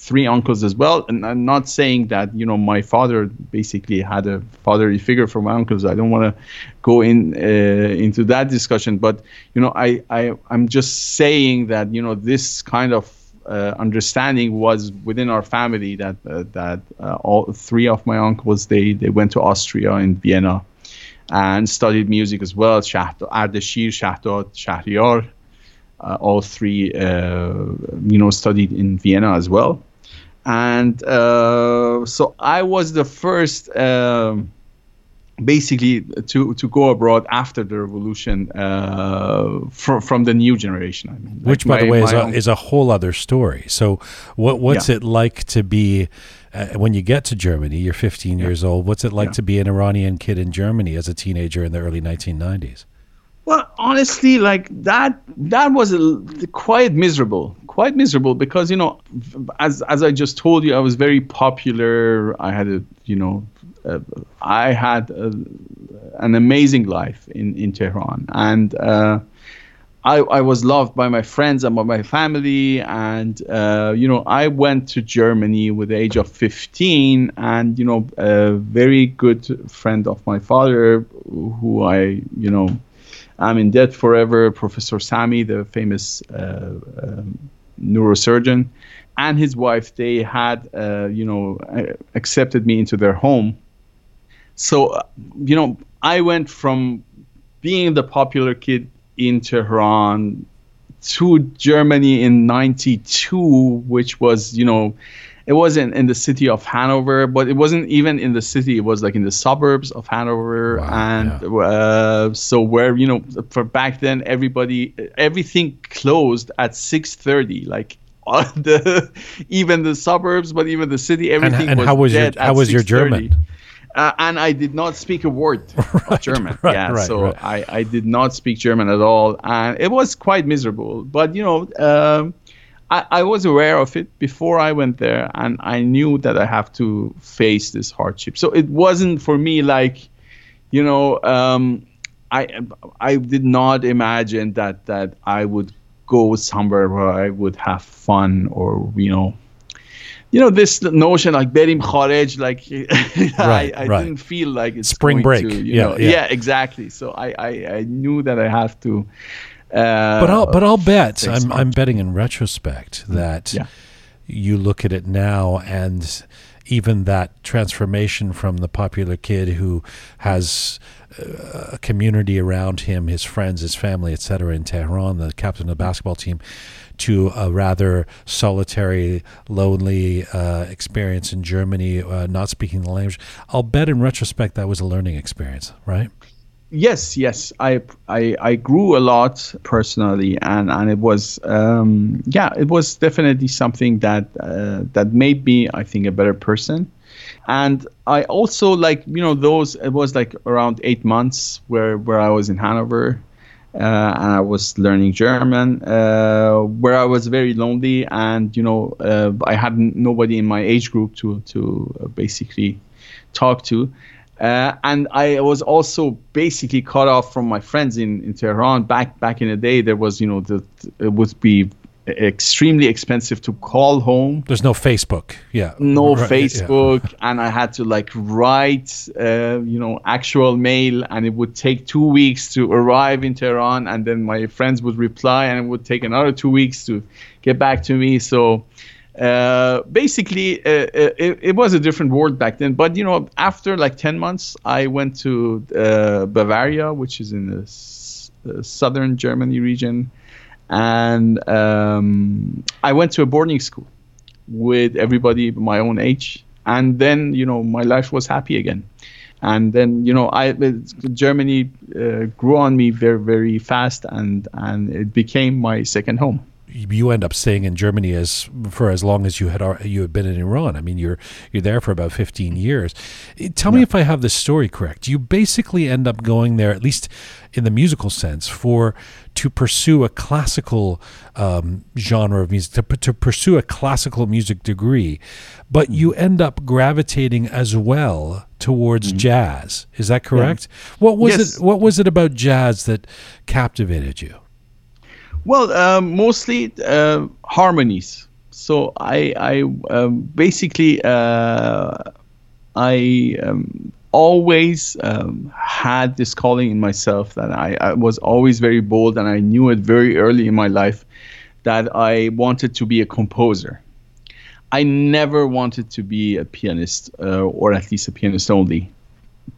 Three uncles as well. And I'm not saying that you know my father basically had a fatherly figure for my uncles. I don't want to go in uh, into that discussion, but you know I I I'm just saying that you know this kind of uh, understanding was within our family that uh, that uh, all three of my uncles they they went to Austria in Vienna and studied music as well. Ardashir, Shahdad, Shahriar. Uh, all three, uh, you know, studied in Vienna as well and uh, so I was the first, um, basically, to to go abroad after the revolution uh, from from the new generation. I mean, Which, like by the way, is a, is a whole other story. So, what what's Yeah. it like to be uh, when you get to Germany? You're 15 years old. What's it like Yeah. to be an Iranian kid in Germany as a teenager in the early 1990s? Well, honestly, like that, that was quite miserable, quite miserable because you know, as as I just told you, I was very popular. I had a, you know, uh, I had a, an amazing life in in Tehran, and uh, I I was loved by my friends and by my family, and uh, you know, I went to Germany with the age of 15, and you know, a very good friend of my father, who I, you know I'm in debt forever. Professor Sami, the famous uh, um, neurosurgeon, and his wife, they had, uh, you know, accepted me into their home. So, uh, you know, I went from being the popular kid in Tehran to Germany in 92, which was, you know, it wasn't in the city of Hanover, but it wasn't even in the city. It was like in the suburbs of Hanover, wow, and yeah. uh, so where you know, for back then, everybody, everything closed at six thirty. Like the even the suburbs, but even the city, everything and, and was how was dead your how was your German? Uh, and I did not speak a word right, of German. Right, yeah, right, so I, I did not speak German at all, and it was quite miserable. But you know, um, I, I was aware of it before I went there, and I knew that I have to face this hardship. So it wasn't for me like, you know, um, I I did not imagine that that I would go somewhere where I would have fun or you know you know this notion like berim kharaj like right, I, I right. didn't feel like it's spring break to, yeah, know, yeah, yeah exactly so I, I I knew that I have to uh, but I'll but I'll bet I'm I'm betting in retrospect that yeah. you look at it now and even that transformation from the popular kid who has uh, a community around him, his friends, his family, etc., in Tehran, the captain of the basketball team, to a rather solitary, lonely uh, experience in Germany, uh, not speaking the language. I'll bet in retrospect that was a learning experience, right? Yes, yes, I, I I grew a lot personally, and and it was um, yeah, it was definitely something that uh, that made me, I think, a better person. And I also like you know those it was like around eight months where where I was in Hanover, uh, and I was learning German, uh, where I was very lonely, and you know uh, I had nobody in my age group to to uh, basically talk to, uh, and I was also basically cut off from my friends in, in Tehran. Back back in the day, there was you know the it would be extremely expensive to call home. There's no Facebook. Yeah. No right, Facebook. Yeah. And I had to like write, uh, you know, actual mail and it would take two weeks to arrive in Tehran. And then my friends would reply and it would take another two weeks to get back to me. So uh, basically, uh, uh it, it, was a different world back then. But, you know, after like 10 months, I went to uh, Bavaria, which is in the s- southern Germany region and um, I went to a boarding school with everybody my own age, and then you know my life was happy again. And then you know I Germany uh, grew on me very very fast, and and it became my second home you end up staying in Germany as for as long as you had you had been in Iran. I mean, you're you're there for about 15 years. Tell yeah. me if I have this story correct. You basically end up going there, at least in the musical sense, for to pursue a classical um, genre of music, to, to pursue a classical music degree, but mm-hmm. you end up gravitating as well towards mm-hmm. jazz. Is that correct? Yeah. What was yes. it? What was it about jazz that captivated you? Well, um, mostly uh, harmonies. So I, I um, basically uh, I um, always um, had this calling in myself that I, I, was always very bold, and I knew it very early in my life that I wanted to be a composer. I never wanted to be a pianist, uh, or at least a pianist only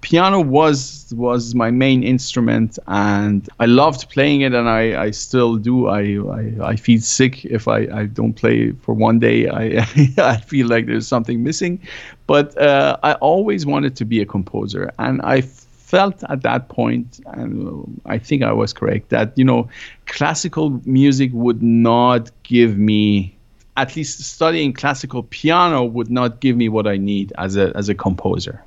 piano was was my main instrument and I loved playing it and I, I still do. I, I, I feel sick if I, I don't play for one day. I I feel like there's something missing. But uh, I always wanted to be a composer and I felt at that point and I think I was correct that you know classical music would not give me at least studying classical piano would not give me what I need as a as a composer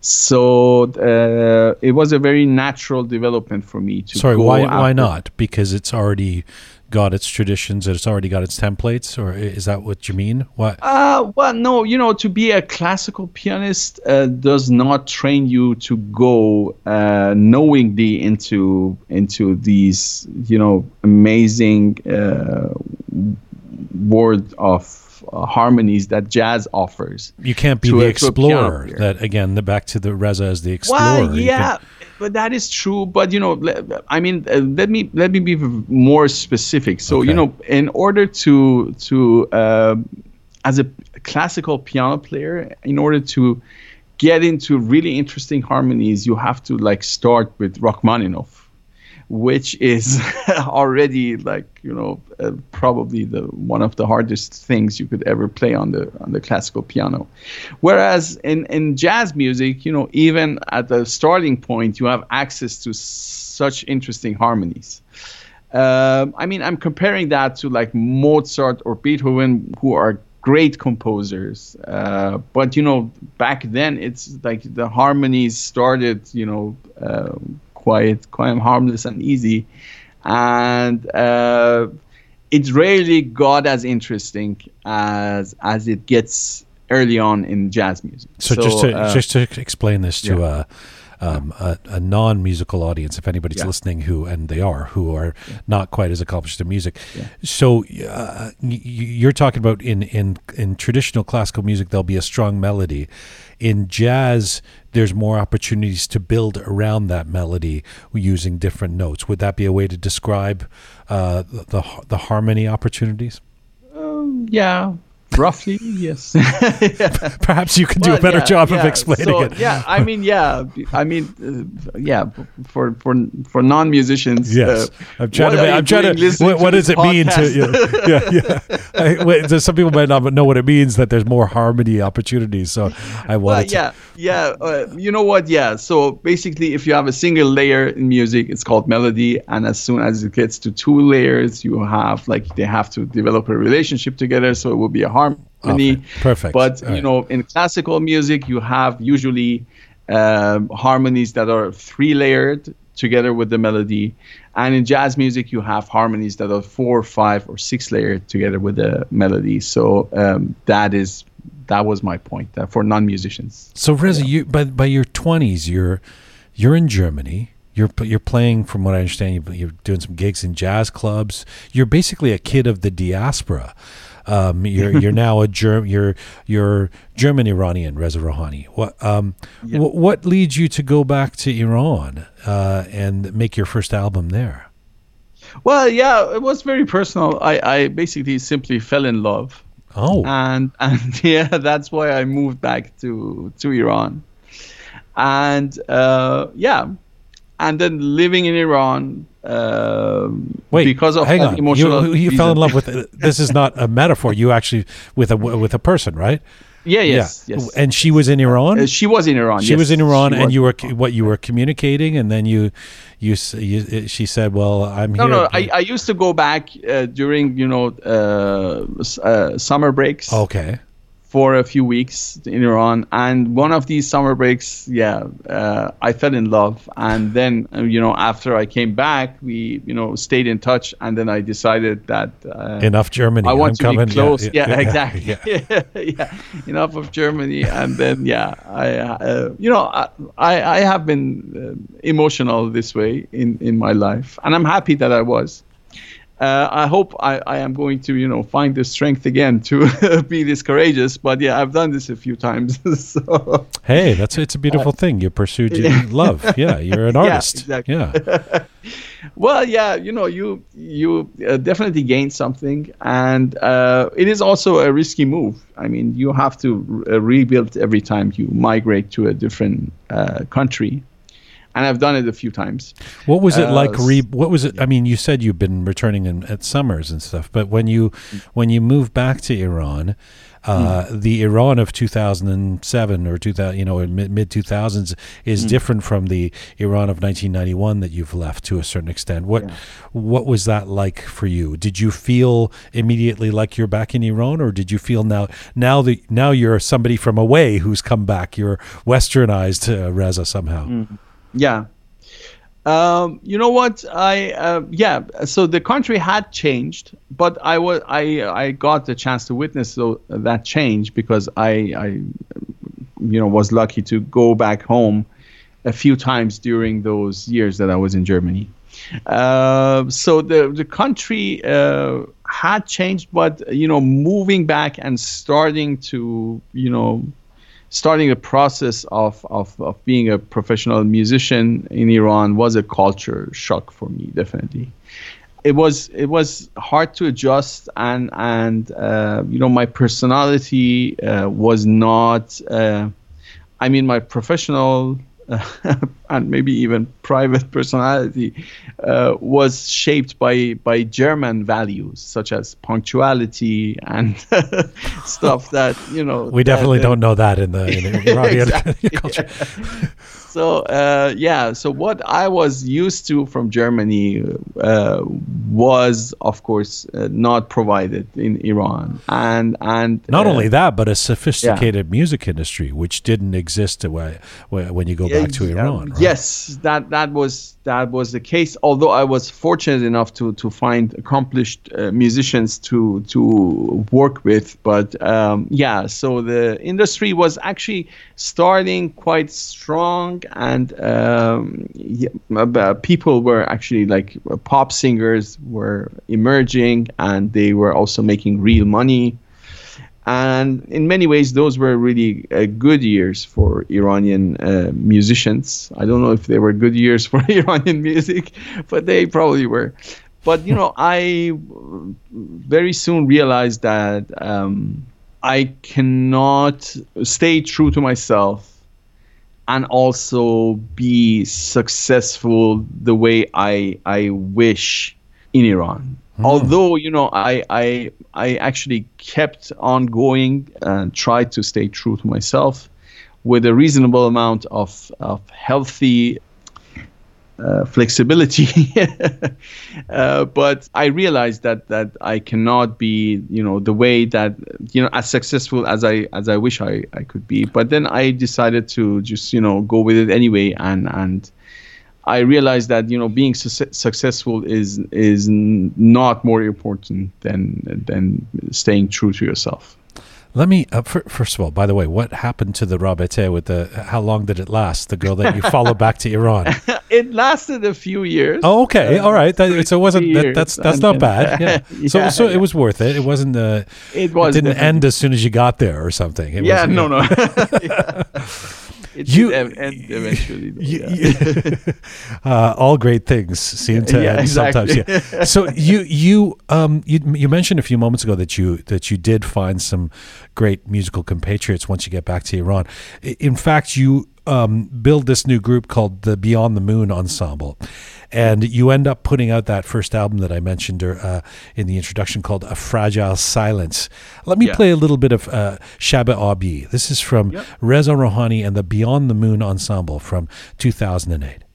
so uh, it was a very natural development for me to. Sorry, why after. why not? Because it's already got its traditions it's already got its templates, or is that what you mean? What? Uh, well, no. You know, to be a classical pianist uh, does not train you to go uh, knowingly into into these you know amazing uh, world of uh, harmonies that jazz offers. You can't be the a- to a piano explorer. That again, the back to the Reza as the explorer. Well, yeah, but that is true. But you know, I mean, uh, let me let me be more specific. So Okay. you know, in order to to uh, as a classical piano player, in order to get into really interesting harmonies, you have to like start with Rachmaninoff, which is already like you know uh, probably the one of the hardest things you could ever play on the on the classical piano. Whereas in in jazz music, you know, even at the starting point, you have access to such interesting harmonies. Um, I mean, I'm comparing that to like Mozart or Beethoven, who are great composers. Uh, but you know, back then it's like the harmonies started, you know, uh, quite quite harmless and easy, and uh, it rarely got as interesting as as it gets early on in jazz music. So, just to uh, just to explain this to yeah. A, um, a a non-musical audience, if anybody's Yeah. listening who and they are who are not quite as accomplished in music, so uh, y- y- you're talking about in in in traditional classical music there'll be a strong melody. In jazz, there's more opportunities to build around that melody using different notes. Would that be a way to describe uh, the, the the harmony opportunities? yeah, roughly yes. Perhaps you could do Well, a better yeah, job of explaining So, it. Yeah, I mean, yeah, I mean, uh, yeah, for for for non-musicians. Yes, uh, I'm trying what to. are ma- you I'm trying to. What, what this does it mean to? podcast? Yeah, yeah. yeah. I, wait, so some people might not know what it means that there's more harmony opportunities. So I Well, wanted to. yeah, yeah. Uh, you know what? Yeah. So basically, if you have a single layer in music, it's called melody, and as soon as it gets to two layers, you have like they have to develop a relationship together, so it will be a harmony. Perfect. But All you right. know, in classical music, you have usually um, harmonies that are three layered together with the melody, and in jazz music, you have harmonies that are four, five, or six layered together with the melody. So um, that is that was my point uh, for non-musicians. So Reza, you by by your 20s, you're you're in Germany. You're you're playing, from what I understand, you're doing some gigs in jazz clubs. You're basically a kid of the diaspora. Um, you're you're now a Germ you're you're German Iranian Reza Rohani. What um wh- what leads you to go back to Iran uh, and make your first album there? Well, yeah, it was very personal. I, I basically simply fell in love, Oh, and and yeah, that's why I moved back to to Iran, and uh, yeah, and then living in Iran. Um, wait, because of hang on. emotional. You, you fell in love with this is not a metaphor. You actually with a with a person, right? Yeah, yes, yes. And she was in Iran. Uh, she was in Iran. She yes, was in Iran, she and was. you were what you were communicating, and then you, you, you she said, "Well, I'm No, here." no. I, I used to go back uh, during you know uh, uh, summer breaks. okay, for a few weeks in Iran, and one of these summer breaks, yeah, uh, I fell in love, and then uh, you know after I came back, we you know stayed in touch, and then I decided that uh, enough Germany. I want I'm to coming. be close. Yeah, exactly. yeah. Yeah. enough of Germany, and then yeah, I uh, you know I I I have been uh, emotional this way in in my life, and I'm happy that I was. Uh, I hope I, I am going to, you know, find the strength again to be this courageous. But yeah, I've done this a few times. so Hey, that's it's a beautiful thing. You pursued your love. Yeah, you're an artist. Yeah, exactly. Yeah. well yeah you know you you uh, definitely gain something and uh, it is also a risky move i mean you have to re- uh, rebuild every time you migrate to a different uh, country and i've done it a few times What was it Uh, like? Re, what was it? I mean, you said you've been returning in, at summers and stuff, but when you when you moved back to Iran, uh, the Iran of 2007 or 2000, you know, mid 2000s is different from the Iran of 1991 that you've left to a certain extent. What what was that like for you? Did you feel immediately like you're back in Iran, or did you feel now now that now you're somebody from away who's come back? You're westernized, uh, Reza somehow. Yeah. Um, you know what? I uh, yeah. So the country had changed, but I was I I got the chance to witness tho- that change because I I you know was lucky to go back home a few times during those years that I was in Germany. Uh, so the the country uh, had changed, but you know, moving back and starting to you know starting the process of, of, of being a professional musician in Iran was a culture shock for me, definitely. It was it was hard to adjust, and and uh, you know my personality uh, was not. Uh, I mean, my professional and maybe even private personality uh, was shaped by by German values such as punctuality and stuff that you know. We definitely that, don't know that in the in Iranian exactly, culture. So uh, yeah, so what I was used to from Germany uh, was, of course, uh, not provided in Iran, and and not only that, but a sophisticated yeah. music industry which didn't exist when you go back to Iran. Right? Yes, that that was that was the case. Although I was fortunate enough to to find accomplished uh, musicians to to work with, but um, yeah, so the industry was actually starting quite strong and um, yeah, people were actually like pop singers were emerging and they were also making real money. And in many ways those were really uh, good years for iranian uh, musicians. I don't know if they were good years for iranian music but they probably were. But you know i very soon realized that um, i cannot stay true to myself and also be successful the way I I wish in Iran. Mm. Although you know I I I actually kept on going and tried to stay true to myself with a reasonable amount of of healthy uh, flexibility. uh, but I realized that that I cannot be, you know, the way that you know as successful as I as I wish I, I could be. But then I decided to just you know go with it anyway, and and I realized that you know being su- successful is is not more important than than staying true to yourself. Let me uh, for, first of all. By the way, what happened to the Rabete with the? How long did it last? The girl that you followed back to Iran. it lasted a few years. Oh, okay, uh, all right. That, so it wasn't. That, that's that's not bad. Yeah. yeah so so yeah. it was worth it. It wasn't. Uh, it was. It didn't definitely. end as soon as you got there or something. It yeah. No. No. It you end eventually. You, yeah. uh, all great things seem to yeah, exactly. sometimes. Yeah. so you you um you you mentioned a few moments ago that you that you did find some great musical compatriots once you get back to Iran. In fact, you um, build this new group called the Beyond the Moon Ensemble. And you end up putting out that first album that I mentioned uh, in the introduction called A Fragile Silence. Let me yeah. play a little bit of uh, Abi. This is from yep. Reza Rohani and the Beyond the Moon Ensemble from 2008.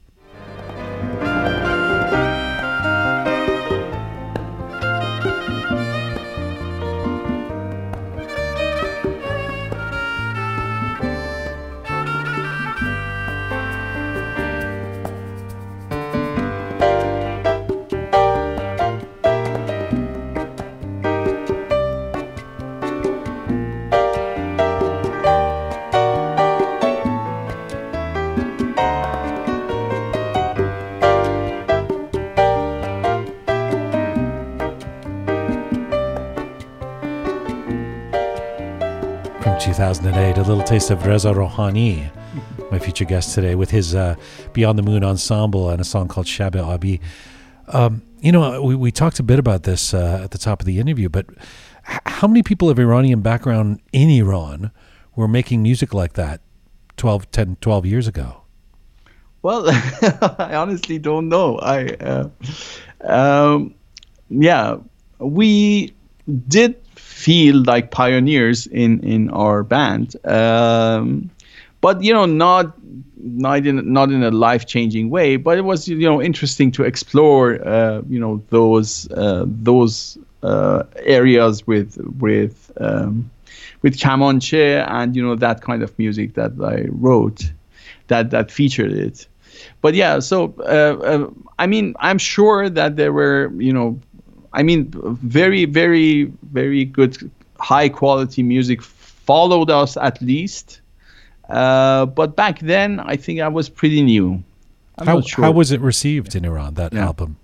Taste of Reza Rohani, my future guest today, with his uh, Beyond the Moon ensemble and a song called Shab Abi. Um, you know, we, we talked a bit about this uh, at the top of the interview, but h- how many people of Iranian background in Iran were making music like that 12, 10, 12 years ago? Well, I honestly don't know. I, uh, um, yeah, we did feel like pioneers in in our band. Um, but you know, not not in not in a life changing way. But it was you know interesting to explore uh, you know those uh, those uh, areas with with um, with Kamanche and you know that kind of music that I wrote that that featured it. But yeah, so uh, uh, I mean, I'm sure that there were you know I mean, very, very, very good, high quality music followed us at least. Uh, but back then, I think I was pretty new. I'm how, sure. how was it received in Iran, that yeah. album?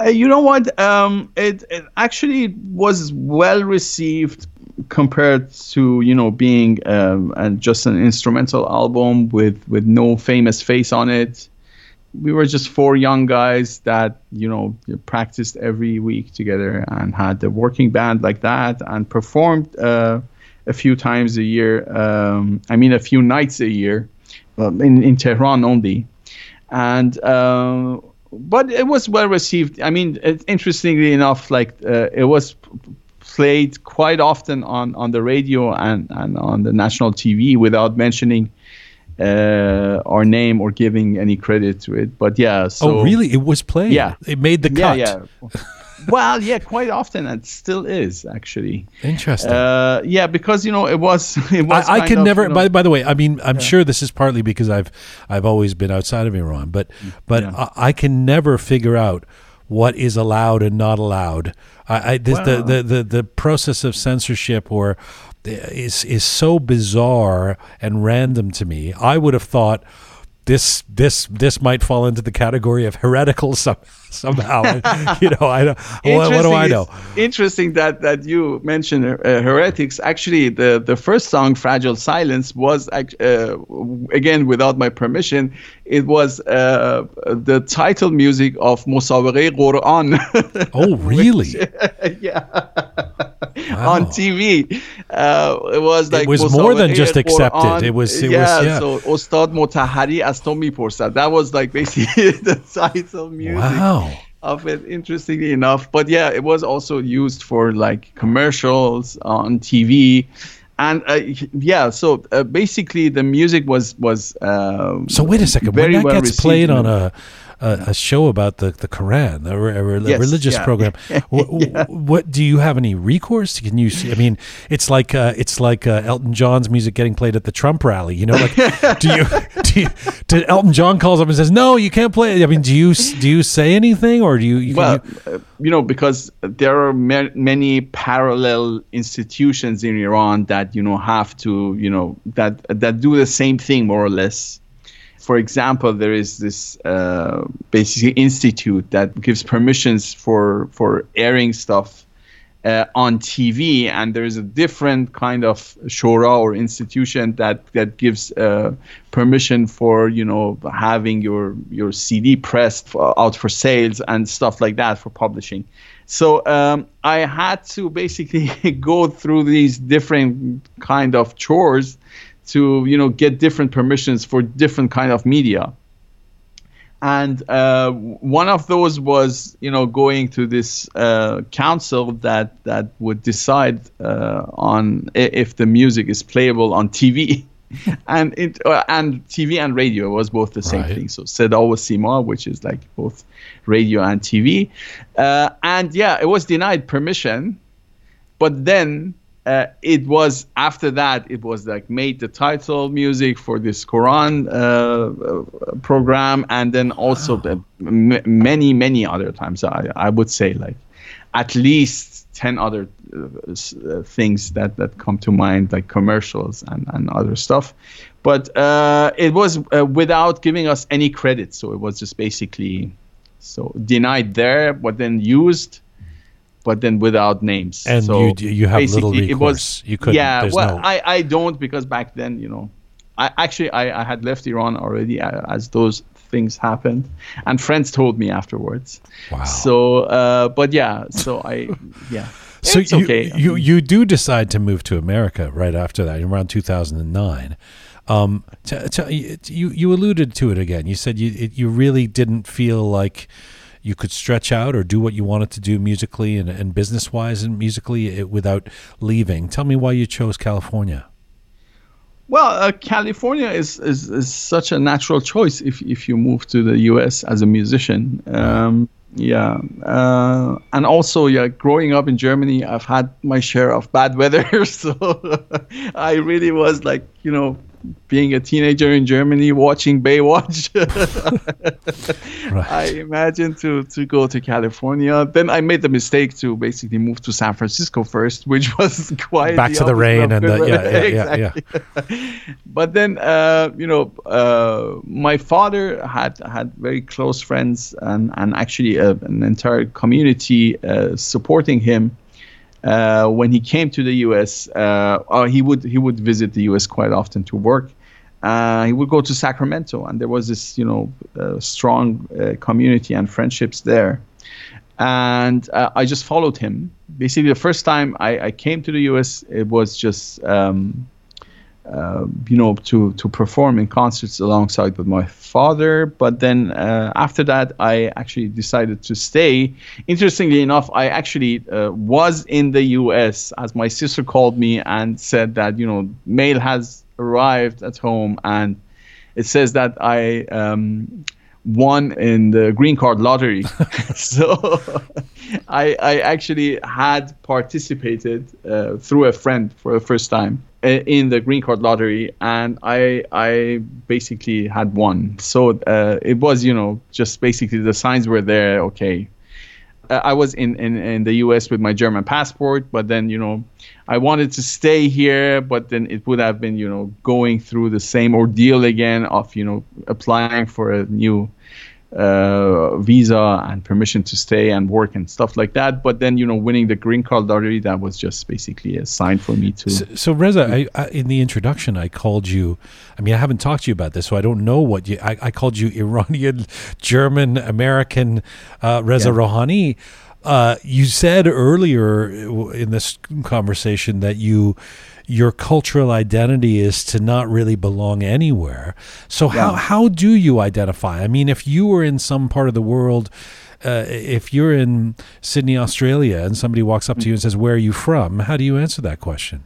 Uh, you know what? Um, it, it actually was well received compared to you know being um, and just an instrumental album with with no famous face on it. We were just four young guys that you know practiced every week together and had a working band like that and performed uh, a few times a year. Um, I mean, a few nights a year um, in in Tehran only, and. Uh, but it was well received. I mean, it, interestingly enough, like uh, it was played quite often on, on the radio and, and on the national TV without mentioning uh, our name or giving any credit to it. But yeah, so oh really? It was played. Yeah, it made the cut. Yeah, yeah. well, yeah, quite often it still is actually. Interesting. Uh, yeah, because you know it was. It was I, I could of, never. You know, by, by the way, I mean, I'm yeah. sure this is partly because I've I've always been outside of Iran, but but yeah. I, I, can never figure out what is allowed and not allowed. I, I this, the, the the the process of censorship or is is so bizarre and random to me. I would have thought this this this might fall into the category of heretical some, somehow. you know, I don't. What, what, do I know? Interesting that that you mentioned uh, heretics. Actually, the the first song, "Fragile Silence," was uh, again without my permission it was uh, the title music of Musawere Quran. oh, really? Which, yeah. On TV, uh, it was like it was more than just accepted. It was, it yeah, was yeah. So Ostad Motahari Astomi Porsa. That was like basically the title music. Wow of it interestingly enough but yeah it was also used for like commercials on tv and uh, yeah so uh, basically the music was was uh, so wait a second when that well gets played on a a, a show about the, the Quran, a, a, a yes, religious yeah. program. what, yeah. what, do you have any recourse? Can you see? I mean, it's like uh, it's like uh, Elton John's music getting played at the Trump rally. You know, like do you do, you, do Elton John calls up and says, "No, you can't play." I mean, do you do you say anything or do you? you well, you, uh, you know, because there are ma- many parallel institutions in Iran that you know have to you know that that do the same thing more or less for example, there is this uh, basically institute that gives permissions for for airing stuff uh, on TV, and there is a different kind of shura or institution that that gives uh, permission for you know having your your CD pressed for, out for sales and stuff like that for publishing. So um, I had to basically go through these different kind of chores to you know get different permissions for different kind of media. And uh, one of those was you know going to this uh, council that that would decide uh, on if the music is playable on TV and it uh, and TV and radio was both the same right. thing. So Seda va Sima which is like both radio and TV uh, and yeah it was denied permission. But then uh, it was after that it was like made the title music for this Quran uh, uh program and then also wow. m- many many other times. I, I would say like at least 10 other uh, uh, things that, that come to mind like commercials and, and other stuff. But uh, it was without giving us any credit. So it was just basically so denied there but then used but then without names. And so you you have little recourse. It was, you could Yeah, well, no. I, I don't because back then you know, I actually I, I had left Iran already uh, as those things happened, and friends told me afterwards. Wow. So, uh, but yeah, so I yeah. So it's you, okay. you you do decide to move to America right after that, around 2009. Um, t- t- you you alluded to it again. You said you it, you really didn't feel like you could stretch out or do what you wanted to do musically and, and business wise and musically it, without leaving. Tell me why you chose California. Well, uh, California is, is, is such a natural choice if, if you move to the U.S. as a musician. Um, yeah, uh, and also, yeah, growing up in Germany, I've had my share of bad weather, so I really was like, you know, being a teenager in Germany watching Baywatch. Right. I imagined to to go to California. Then I made the mistake to basically move to San Francisco first, which was quite Back to the rain and the- yeah, yeah, yeah, yeah. but then uh, you know uh, my father had had very close friends and and actually uh, an entire community uh, supporting him uh, when he came to the U.S. Uh, uh, he would he would visit the U.S. quite often to work. Uh, he would go to Sacramento, and there was this you know uh, strong uh, community and friendships there. And I just followed him. Basically, the first time I, I came to the U.S., it was just um, uh, you know to to perform in concerts alongside with my father. But then uh, after that i actually decided to stay. Interestingly enough i actually uh, was in the us as my sister called me and said that you know mail has arrived at home and it says that i um, won in the green card lottery. So I, I actually had participated uh, through a friend for the first time uh, in the green card lottery and I I basically had won. So uh, it was you know just basically the signs were there okay Uh, I was in, in, in the US with my German passport, but then, you know, I wanted to stay here, but then it would have been, you know, going through the same ordeal again of, you know, applying for a new uh, visa and permission to stay and work and stuff like that. But then, you know, winning the green card lottery, that was just basically a sign for me to. So, so Reza, I, I, in the introduction, I called you. I mean, I haven't talked to you about this, so I don't know what you. I, I called you Iranian, German, American, uh, Reza Yeah. Rohani. Uh, you said earlier in this conversation that you your cultural identity is to not really belong anywhere. So how how do you identify? I mean, if you were in some part of the world. Uh, if you're in Sydney, Australia, and somebody walks up to you and says, "Where are you from?" How do you answer that question?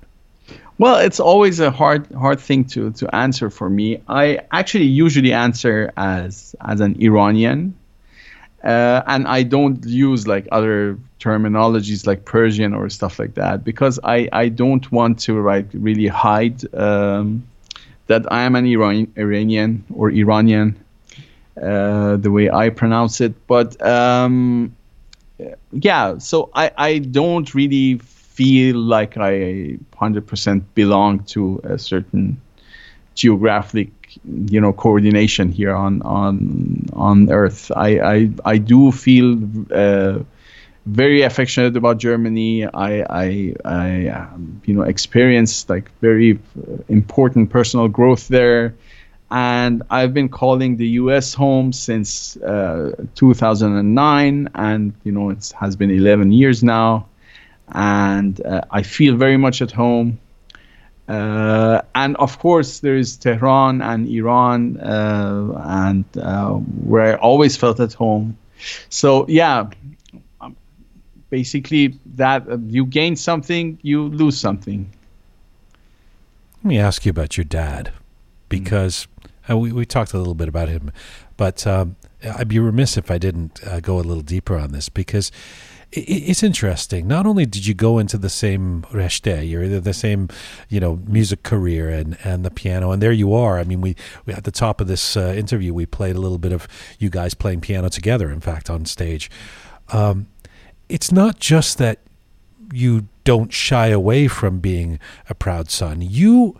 Well, it's always a hard hard thing to to answer for me. I actually usually answer as as an Iranian, uh, and I don't use like other terminologies like Persian or stuff like that because I I don't want to like really hide um, that I am an Iran, Iranian or Iranian, uh, the way I pronounce it. But um, yeah, so I, I don't really feel like I 100% belong to a certain geographic you know coordination here on on on earth i i, I do feel uh, very affectionate about germany i i i um, you know experienced like very uh, important personal growth there and I've been calling the U.S. home since uh, 2009, and you know it has been 11 years now, and uh, I feel very much at home. Uh, and of course, there is Tehran and Iran, uh, and uh, where I always felt at home. So yeah, um, basically that uh, you gain something, you lose something. Let me ask you about your dad, because uh, we, we talked a little bit about him, but um, I'd be remiss if I didn't uh, go a little deeper on this because it's interesting. Not only did you go into the same reshte, you're the- same, you know, music career and, and the piano, and there you are. I mean, we, we at the top of this uh, interview, we played a little bit of you guys playing piano together. In fact, on stage, um, it's not just that you don't shy away from being a proud son. You,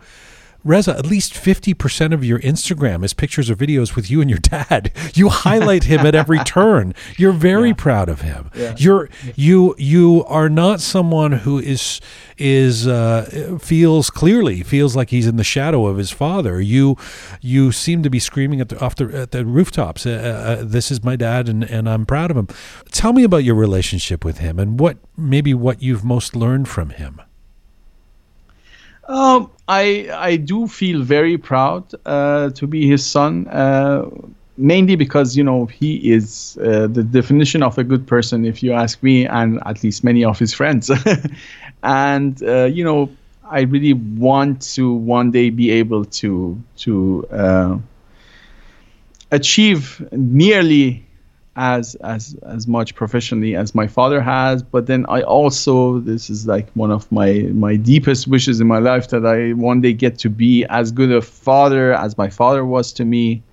Reza, at least 50% of your Instagram is pictures or videos with you and your dad. You highlight him at every turn. You're very proud of him. You're you you are not someone who is is uh, feels clearly feels like he's in the shadow of his father. You you seem to be screaming at the off the at the rooftops. Uh, uh, this is my dad, and and I'm proud of him. Tell me about your relationship with him and what maybe what you've most learned from him. Um, I I do feel very proud uh, to be his son, uh, mainly because you know he is uh, the definition of a good person, if you ask me, and at least many of his friends. and uh, you know, I really want to one day be able to to uh, achieve nearly as as as much professionally as my father has but then i also this is like one of my my deepest wishes in my life that i one day get to be as good a father as my father was to me.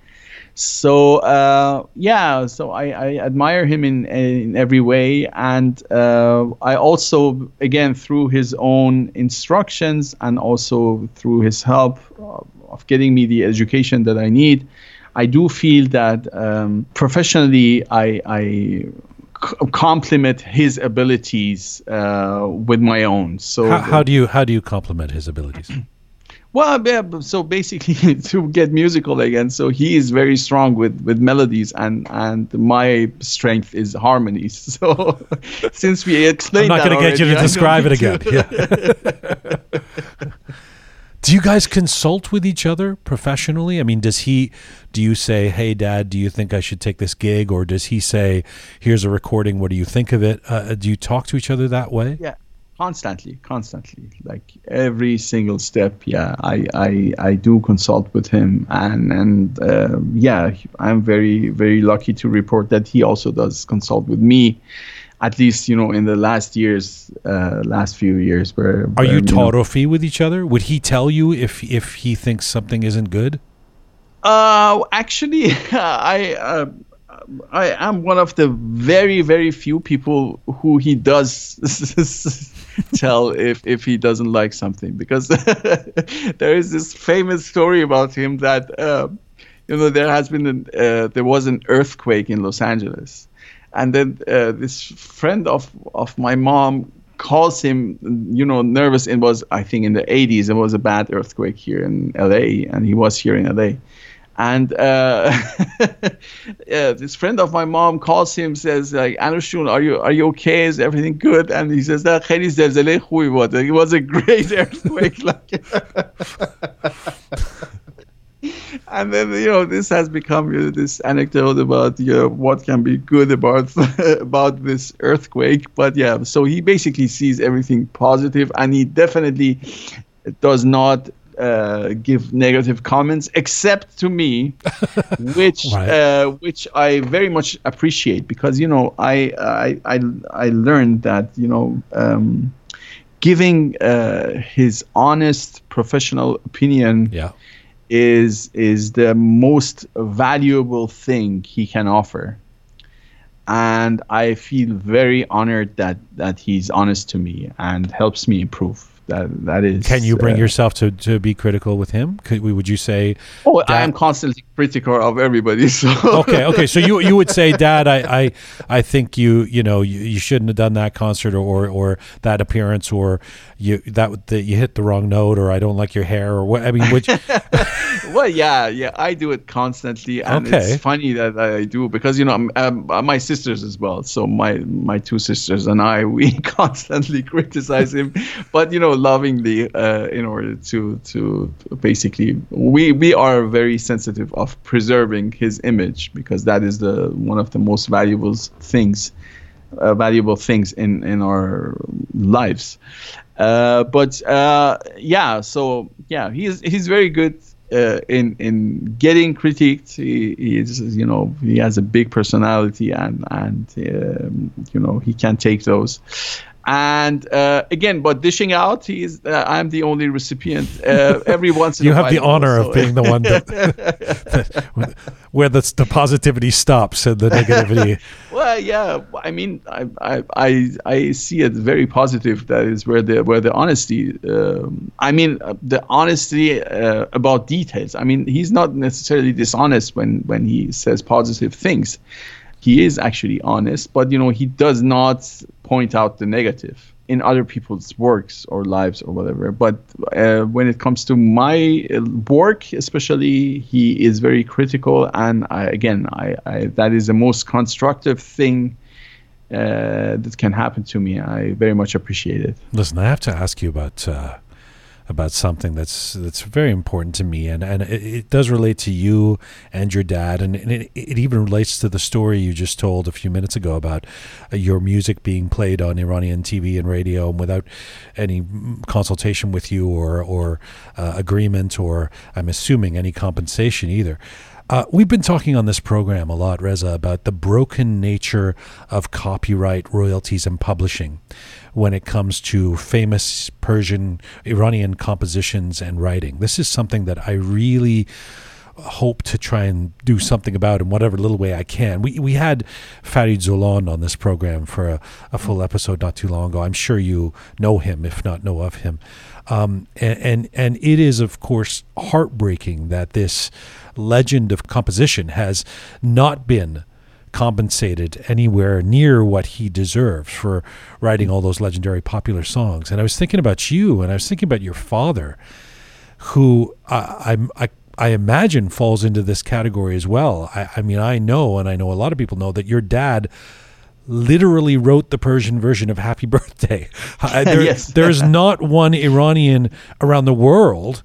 So uh, yeah so I, I admire him in in every way. And uh, i also again through his own instructions and also through his help of getting me the education that i need I do feel that um, professionally, I, I complement his abilities uh, with my own. So how, how, do you how do you complement his abilities? Well, yeah, so basically to get musical again. So he is very strong with, with melodies, and and my strength is harmonies. So since we explained, I'm not going to get you to describe it again. Yeah. Do you guys consult with each other professionally? I mean, does he, do you say, hey, dad, do you think I should take this gig? Or does he say, here's a recording, what do you think of it? Uh, do you talk to each other that way? Yeah, constantly, constantly. Like every single step, yeah, I, I, I do consult with him. And, and uh, yeah, I'm very, very lucky to report that he also does consult with me at least you know in the last years uh, last few years where, are you, you with each other? Would he tell you if if he thinks something isn't good? Uh actually i uh, i am one of the very very few people who he does tell if if he doesn't like something because there is this famous story about him that uh, you know there has been an, uh, there was an earthquake in los angeles and then uh, this friend of of my mom calls him you know nervous. It was i think in the 80s it was a bad earthquake here in la and he was here in la and uh, yeah, this friend of my mom calls him says like Anushun, are you are you okay? Is everything good? And he says that it was a great earthquake like and then you know this has become you know, this anecdote about you know, what can be good about about this earthquake. But yeah so he basically sees everything positive and he definitely does not uh, give negative comments except to me which right. uh, which I very much appreciate. Because you know I I I, I learned that you know um, giving uh, his honest professional opinion yeah is is the most valuable thing he can offer and i feel very honored that that he's honest to me and helps me improve that that is. Can you bring uh, yourself to, to be critical with him? Could would you say? Oh, I am constantly critical of everybody. So okay, okay. So you you would say, Dad, I I, I think you you know you, you shouldn't have done that concert or, or, or that appearance or you that, that you hit the wrong note or I don't like your hair or what I mean. Which well, yeah, yeah, I do it constantly, and okay. it's funny that I do because you know um, um, my sisters as well. So my my two sisters and I we constantly criticize him, but you know lovingly uh, in order to to basically we we are very sensitive of preserving his image because that is the one of the most valuable things uh, valuable things in in our lives uh, but uh, yeah so yeah he's he's very good uh, in in getting critiqued. He, he, is, you know, he has a big personality, and and um, you know he can take those. And uh, again, but dishing out, he's uh, I'm the only recipient. Uh, every once in you a while, you have the honor of being the one that, that where the, the positivity stops and the negativity. well, yeah, I mean, I, I I I see it very positive. That is where the where the honesty. Um, I mean, uh, the honesty uh, about details. I mean, he's not necessarily dishonest when when he says positive things he is actually honest, but you know he does not point out the negative in other people's works or lives or whatever. But uh, when it comes to my uh, work, especially, he is very critical, and I, again, I, I, that is the most constructive thing. Uh, that can happen to me. I very much appreciate it. Listen, I have to ask you about uh, about something that's that's very important to me, and and it, it does relate to you and your dad, and, and it, it even relates to the story you just told a few minutes ago about uh, your music being played on Iranian TV and radio, and without any consultation with you or or uh, agreement, or I'm assuming any compensation either. Uh, we've been talking on this program a lot, Reza, about the broken nature of copyright, royalties, and publishing when it comes to famous Persian, Iranian compositions and writing. This is something that I really hope to try and do something about in whatever little way I can. We we had Farid Zoland on this program for a, a full episode not too long ago. I'm sure you know him, if not know of him. Um, and, and and it is of course heartbreaking that this legend of composition has not been compensated anywhere near what he deserves for writing all those legendary popular songs. And I was thinking about you, and I was thinking about your father, who I, I, I imagine falls into this category as well. I, I, mean, I know, and I know a lot of people know that your dad literally wrote the Persian version of Happy Birthday. there, yes. there's not one Iranian around the world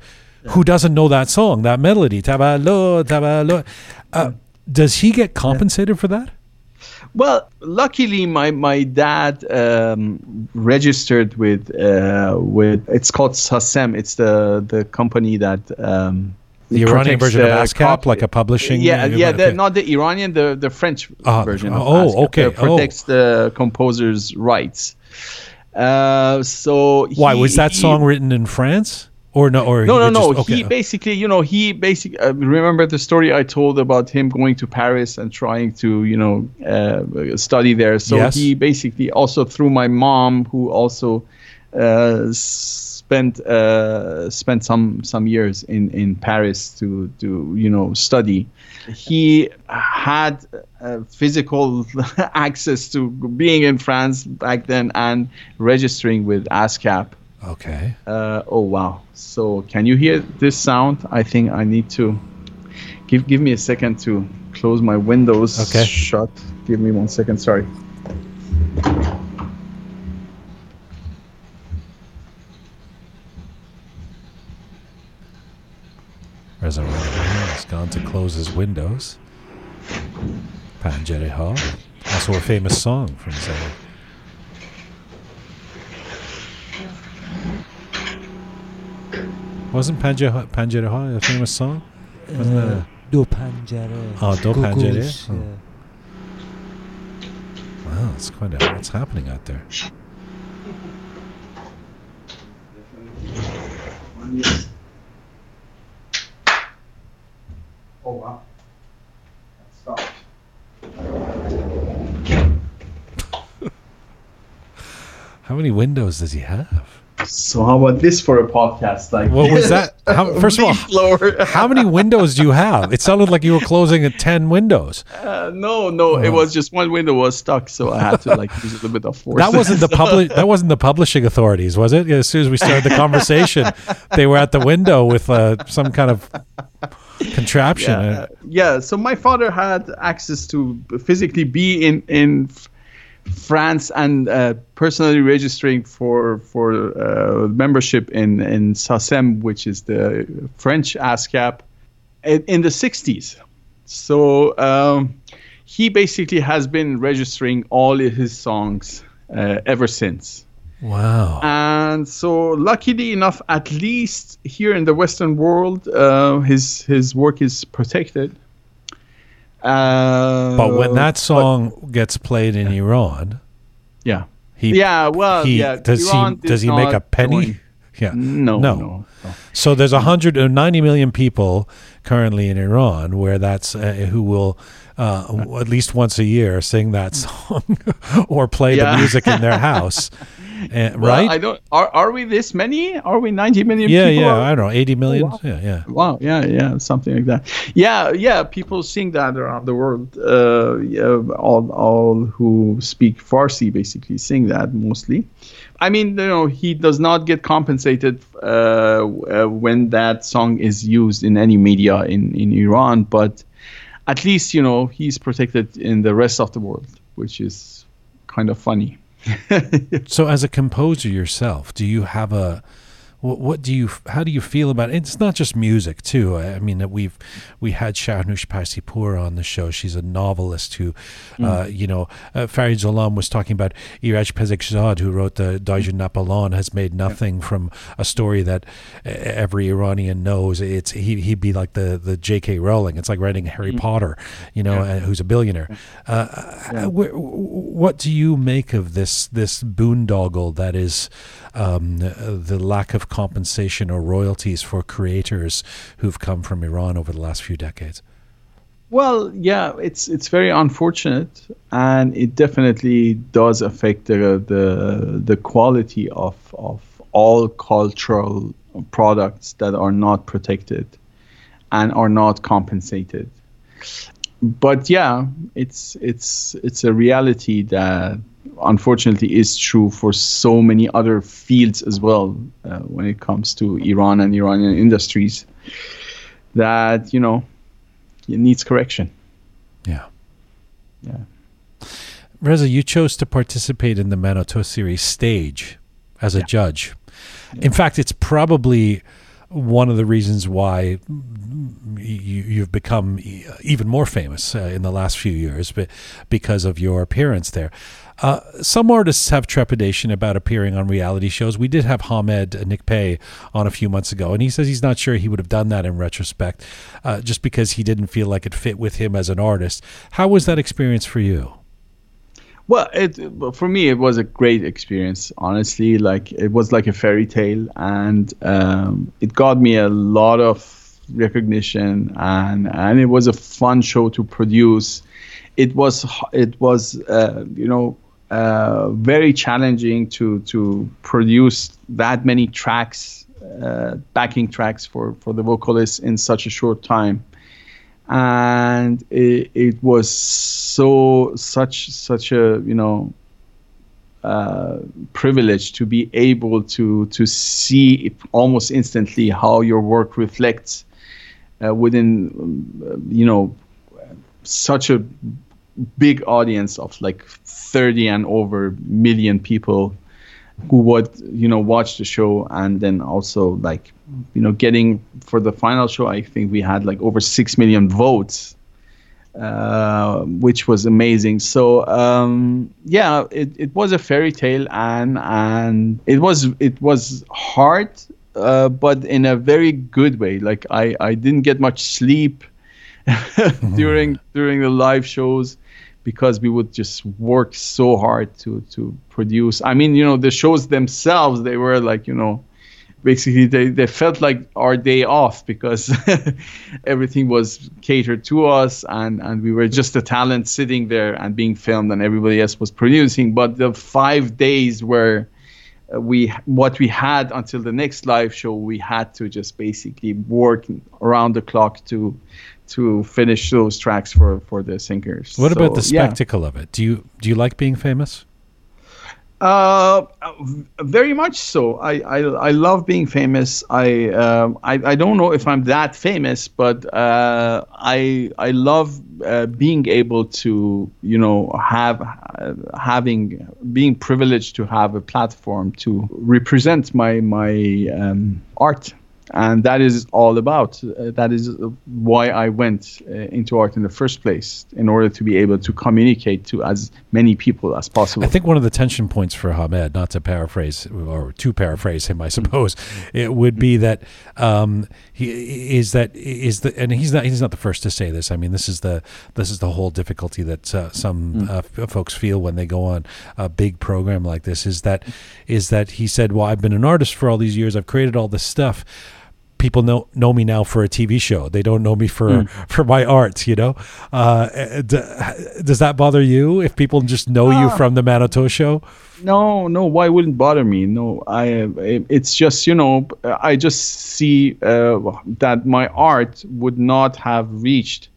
who doesn't know that song, that melody. Tabalo, tabalo. Uh, does he get compensated for that? Well, luckily, my my dad um, registered with uh, with it's called SACEM. It's the the company that um, the Iranian version of ASCAP, like a publishing. Yeah, yeah, the, not the Iranian, the the French uh, version. oh, ASCAP, okay. protects oh. the composer's rights. Uh, so why he, was that song written in France? Or no, or no, no, no. Just, okay. He basically, you know, he basically uh, remember the story I told about him going to Paris and trying to, you know, uh, study there. So yes. he basically also through my mom, who also uh, spent uh, spent some some years in in Paris to to you know study. He had uh, physical access to being in France back then and registering with ASCAP Okay. Uh, oh wow! So can you hear this sound? I think I need to give give me a second to close my windows. Okay. Shut. Give me one second. Sorry. Reza has gone to close his windows. Panjere Also a famous song from Zaire. Wasn't Panjere, Panjere a famous song? Wasn't uh, a... Do Panjere. Oh, Do Panjere? Oh. Wow, it's quite a, what's happening out there? Oh wow. That stopped. How many windows does he have? So how about this for a podcast? Like, what was that? How, first of all, how many windows do you have? It sounded like you were closing at ten windows. Uh, no, no, oh. it was just one window was stuck, so I had to like use a little bit of force. That wasn't the public. That wasn't the publishing authorities, was it? As soon as we started the conversation, they were at the window with uh, some kind of contraption. Yeah. yeah. So my father had access to physically be in in France and uh, personally registering for for uh, membership in in SACEM, which is the French ASCAP, in, in the 60s. So um, he basically has been registering all his songs uh, ever since. Wow. And so, luckily enough, at least here in the Western world, uh, his his work is protected. Uh, but when that song but, gets played in yeah. Iran, yeah, he yeah, well, he, yeah, does Iran he does he make a penny? Yeah, no, no, no, no. So there's 190 million people currently in Iran where that's uh, who will uh, at least once a year sing that song or play yeah. the music in their house. Uh, well, right? I don't. Are, are we this many? Are we 90 million? Yeah, people? yeah. I don't know, 80 million. Oh, wow. Yeah, yeah. Wow. Yeah, yeah. Something like that. Yeah, yeah. People sing that around the world. Uh, yeah, all, all who speak Farsi basically sing that mostly. I mean, you know, he does not get compensated uh, uh, when that song is used in any media in in Iran, but at least you know he's protected in the rest of the world, which is kind of funny. So, as a composer yourself, do you have a what, what, do you how do you feel about it? It's not just music too. I, I mean, we've we had Shahrnush Parsipour on the show. She's a novelist who, mm. uh, you know, uh, Farid Zoland was talking about Iraj Pezeshkzad, who wrote the Dayi Jan Napoleon, has made nothing yeah. from a story that every Iranian knows. It's he he'd be like the the J.K. Rowling. It's like writing Harry mm. Potter, you know, yeah. who's a billionaire. Uh, yeah. what do you make of this this boondoggle that is um, the lack of compensation or royalties for creators who've come from Iran over the last few decades? Well, yeah, it's it's very unfortunate, and it definitely does affect the the, the quality of of all cultural products that are not protected and are not compensated. But yeah, it's it's it's a reality that unfortunately is true for so many other fields as well uh, when it comes to Iran and Iranian industries that you know it needs correction. Yeah. Yeah. Reza, you chose to participate in the Manoto series stage as a yeah. judge. Yeah. In fact, it's probably one of the reasons why you, have become even more famous uh, in the last few years, but because of your appearance there. Uh, some artists have trepidation about appearing on reality shows. We did have Hamed Nikpay on a few months ago, and he says he's not sure he would have done that in retrospect, uh, just because he didn't feel like it fit with him as an artist. How was that experience for you? Well, it for me it was a great experience. Honestly, like it was like a fairy tale, and um, it got me a lot of recognition, and and it was a fun show to produce. It was it was uh, you know uh, very challenging to to produce that many tracks, uh, backing tracks for for the vocalists in such a short time, and it, it was so such such a you know uh, privilege to be able to to see almost instantly how your work reflects uh, within um, you know such a big audience of like 30 and over million people who would you know watch the show and then also like you know getting for the final show i think we had like over 6 million votes uh, which was amazing. So um, yeah it, it was a fairy tale and and it was it was hard uh, but in a very good way. Like i i didn't get much sleep during during the live shows because we would just work so hard to to produce. I mean, you know, the shows themselves they were like, you know, basically they, they felt like our day off because everything was catered to us and and we were just a talent sitting there and being filmed and everybody else was producing. But the five days where uh, we what we had until the next live show we had to just basically work around the clock to to finish those tracks for for the singers. What so, about the spectacle yeah. of it? Do you do you like being famous? Uh, very much so. I, I, I love being famous. I, um, I I don't know if I'm that famous, but uh, I I love uh, being able to you know have uh, having being privileged to have a platform to represent my my um, art and that is all about. Uh, that is why I went uh, into art in the first place, in order to be able to communicate to as many people as possible. I think one of the tension points for Hamed, not to paraphrase or to paraphrase him, I suppose, it would be that um, he is that is the and he's not he's not the first to say this. I mean, this is the this is the whole difficulty that uh, some mm. uh, f- folks feel when they go on a big program like this. Is that is that he said, "Well, I've been an artist for all these years. I've created all this stuff." People know know me now for a TV show. They don't know me for mm. for my art. You know, uh, d- does that bother you if people just know you ah. from the Manoto show? No, no. Why wouldn't bother me? No, I. It's just you know, I just see uh, that my art would not have reached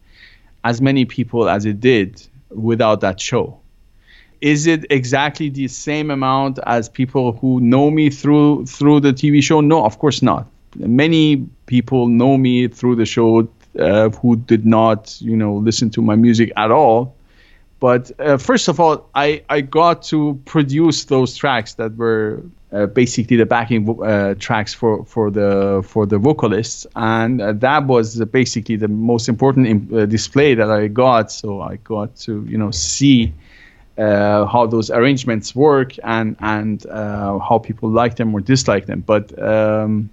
as many people as it did without that show. Is it exactly the same amount as people who know me through through the TV show? No, of course not many people know me through the show uh, who did not, you know, listen to my music at all. but uh, first of all, I, I got to produce those tracks that were uh, basically the backing uh, tracks for, for the for the vocalists, and uh, that was basically the most important imp- uh, display that I got. So I got to you know see uh, how those arrangements work and and how people like them or dislike them. But um,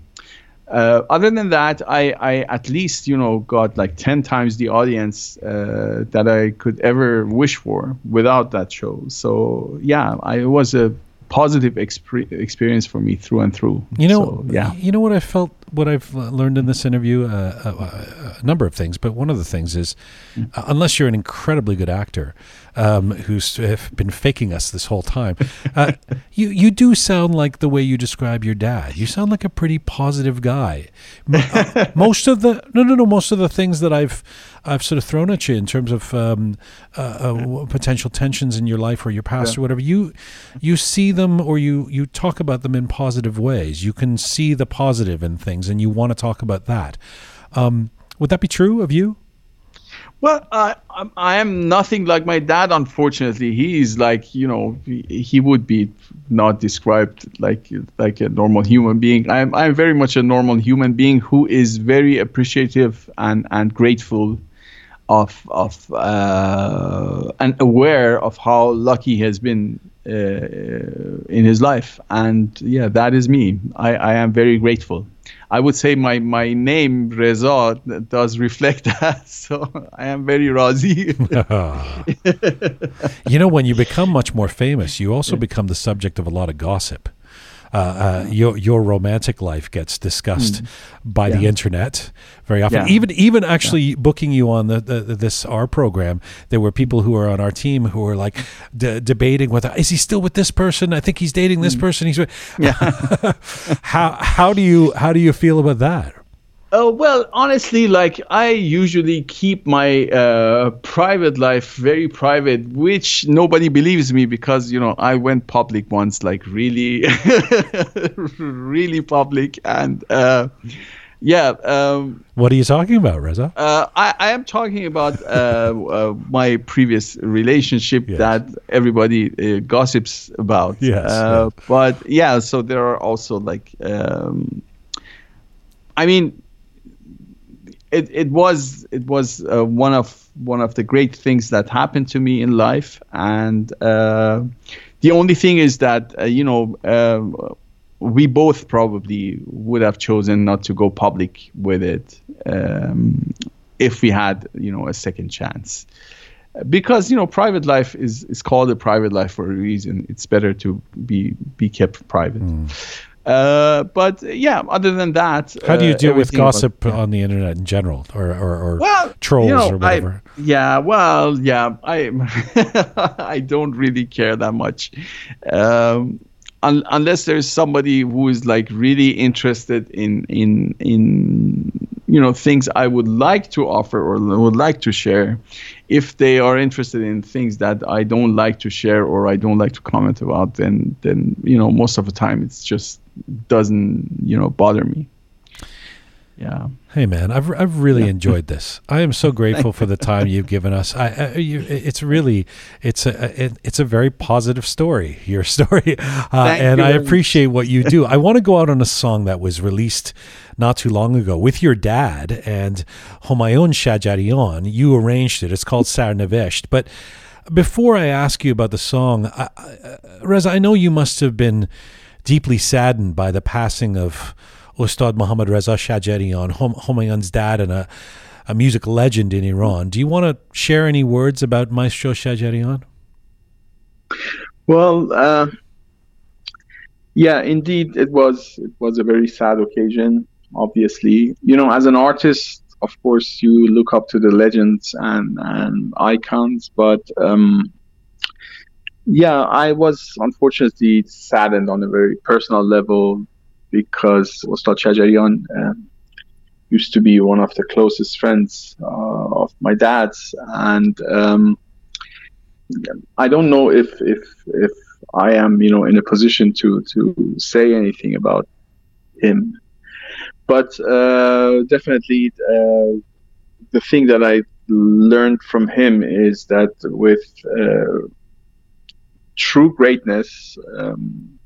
uh, other than that, I, I at least you know got like ten times the audience uh, that I could ever wish for without that show. So yeah, I, it was a positive exp- experience for me through and through. You know, so, yeah. You know what I felt, what I've learned in this interview, uh, a, uh, a, number of things, but one of the things is, mm. uh, unless you're an incredibly good actor, um, who's been faking us this whole time. Uh, you you do sound like the way you describe your dad. You sound like a pretty positive guy. Uh, most of the no no no most of the things that I've I've sort of thrown at you in terms of um, uh, uh potential tensions in your life or your past yeah. or whatever. You you see them or you you talk about them in positive ways. You can see the positive in things, and you want to talk about that. Um, would that be true of you? Well, I, I am nothing like my dad. Unfortunately, he's like you know he would be not described like like a normal human being. I'm I'm very much a normal human being who is very appreciative and and grateful of of uh, and aware of how lucky he has been uh, in his life. And yeah, that is me. I I am very grateful. I would say my my name Reza does reflect that. So I am very razi. you know, when you become much more famous, you also become the subject of a lot of gossip. Uh, uh, your your romantic life gets discussed mm. by yeah. the internet very often. Yeah. Even even actually yeah. booking you on the, the, this our program, there were people who are on our team who were like d- debating whether is he still with this person? I think he's dating this mm. person. He's with. yeah. how how do you how do you feel about that? Oh well, honestly, like I usually keep my uh, private life very private, which nobody believes me because you know I went public once, like really, really public, and uh, yeah. Um, what are you talking about, Reza? Uh, I, I, am talking about uh, uh, my previous relationship yes. that everybody uh, gossips about. Yes, yeah. But yeah, so there are also like, um, I mean it, it was it was uh, one of one of the great things that happened to me in life, and uh, the only thing is that uh, you know uh, we both probably would have chosen not to go public with it um, if we had you know a second chance. Because you know private life is is called a private life for a reason. It's better to be be kept private. Mm. Uh, but yeah, other than that, how do you uh, deal with gossip was, yeah. on the internet in general, or or, or well, trolls you know, or whatever? I, yeah, well, yeah, I I don't really care that much, um, un- unless there's somebody who is like really interested in in in you know things I would like to offer or would like to share. If they are interested in things that I don't like to share or I don't like to comment about, then then you know most of the time it's just doesn't you know bother me yeah hey man i've, I've really yeah. enjoyed this i am so grateful for the time you've given us I, I you, it's really it's a it, it's a very positive story your story uh, and i appreciate what you do i want to go out on a song that was released not too long ago with your dad and Homayoun Shajarian. You arranged it. It's called Sarnavesht. But before I ask you about the song, I, I, Reza, I know you must have been deeply saddened by the passing of Ustad Mohammad Reza Shajarian, Hom- Homayoun's dad and a, a music legend in Iran. Do you want to share any words about Maestro Shajarian? Well, uh, yeah, indeed, it was it was a very sad occasion. Obviously, you know, as an artist, of course, you look up to the legends and and icons, but um, yeah, I was unfortunately saddened on a very personal level because Ustad Shajarian um, used to be one of the closest friends uh, of my dad's, and um, I don't know if if if I am you know in a position to to say anything about him, but uh, definitely uh, the thing that I learned from him is that with uh, true greatness, um,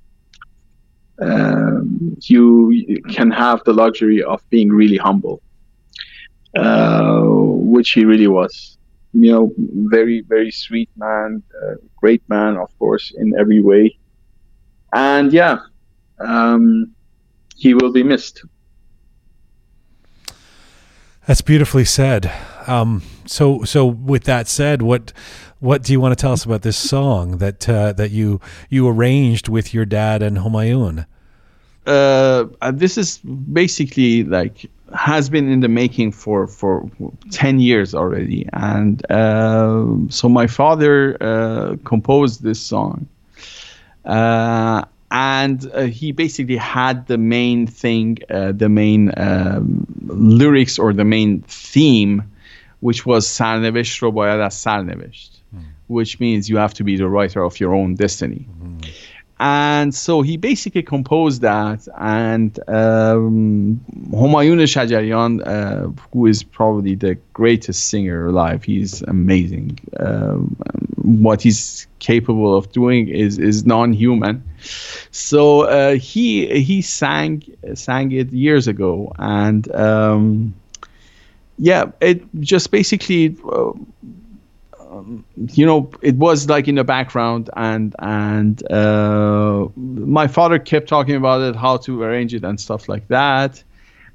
um, you can have the luxury of being really humble, uh, which he really was. You know, very, very sweet man, uh, great man, of course, in every way. And yeah, um, he will be missed. That's beautifully said. Um, so, so with that said, what what do you want to tell us about this song that uh, that you you arranged with your dad and Humayun? Uh, this is basically like has been in the making for for 10 years already and uh, so my father uh, composed this song uh, and uh, he basically had the main thing uh, the main um, lyrics or the main theme which was سرنوشت رو باید از سرنوشت which means you have to be the writer of your own destiny. Mm. And so he basically composed that, and um, Humayun Shajarian, uh, who is probably the greatest singer alive, he's amazing. Um, what he's capable of doing is is non-human. So uh, he he sang sang it years ago, and um, yeah, it just basically. Uh, you know, it was like in the background, and and uh, my father kept talking about it, how to arrange it, and stuff like that,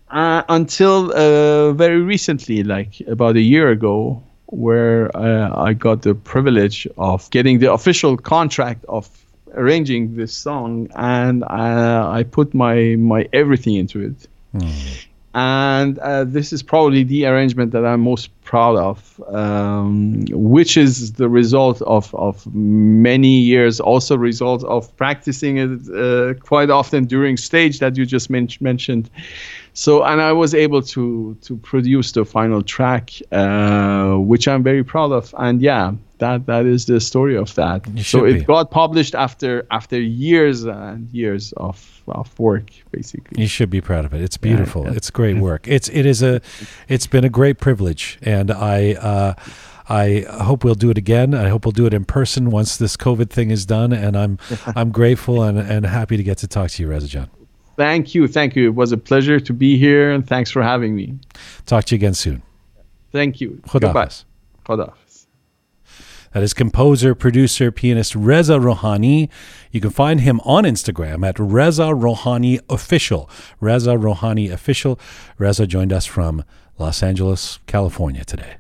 uh, until uh, very recently, like about a year ago, where uh, I got the privilege of getting the official contract of arranging this song, and uh, I put my my everything into it. Mm and uh, this is probably the arrangement that I'm most proud of, um, which is the result of, of many years, also result of practicing it uh, quite often during stage that you just men- mentioned. So, and I was able to to produce the final track, uh, which I'm very proud of. And yeah, that that is the story of that. so it be. got published after after years and years of of work basically you should be proud of it it's beautiful yeah, yeah. it's great work it's it is a it's been a great privilege and i uh, I hope we'll do it again. I hope we'll do it in person once this COVID thing is done. And I'm I'm grateful and, and happy to get to talk to you, Reza Jan. Thank you, thank you. It was a pleasure to be here, and thanks for having me. Talk to you again soon. Thank you. Goodbye. Khuda. That is composer, producer, pianist Reza Rohani. You can find him on Instagram at Reza Rohani Official. Reza Rohani Official. Reza joined us from Los Angeles, California today.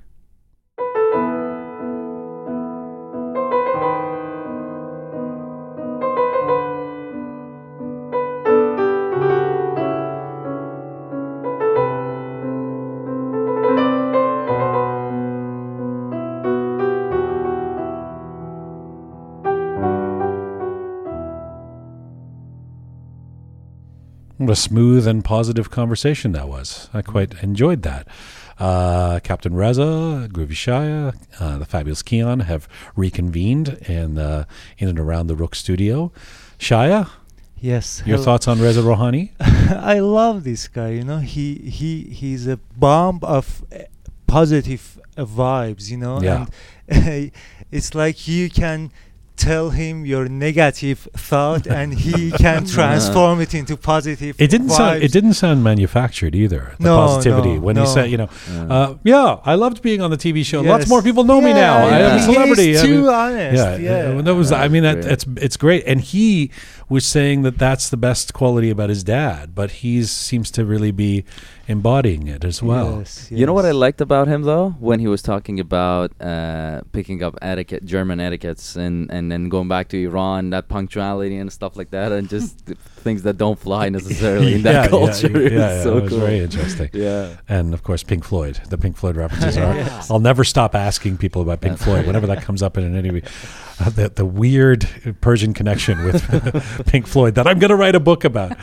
What a smooth and positive conversation that was. I quite enjoyed that. Uh, Captain Reza, Groovy Shaya, uh, the fabulous Keon have reconvened in, uh, in and around the Roqe studio. Shaya? Yes. Your hello. thoughts on Reza Rohani? I love this guy. You know, he he he's a bomb of uh, positive vibes. You know, yeah. and it's like you can tell him your negative thought and he can transform it into positive it didn't vibes. sound it didn't sound manufactured either the no, positivity no, when no. he said you know yeah. Uh, yeah. i loved being on the tv show yes. lots more people know yeah, me now yeah. i am a celebrity He's I too honest yeah, yeah. that was i mean that, it's it's great and he was saying that that's the best quality about his dad, but he seems to really be embodying it as well. Yes, yes. You know what I liked about him though, when he was talking about uh, picking up etiquette, German etiquettes, and and then going back to Iran, that punctuality and stuff like that, and just things that don't fly necessarily in that yeah, culture. Yeah, yeah, yeah so it was cool. very interesting. yeah, and of course Pink Floyd. The Pink Floyd references are. yes. I'll never stop asking people about Pink Floyd whenever that comes up in an interview. Uh, the the weird Persian connection with Pink Floyd that I'm going to write a book about.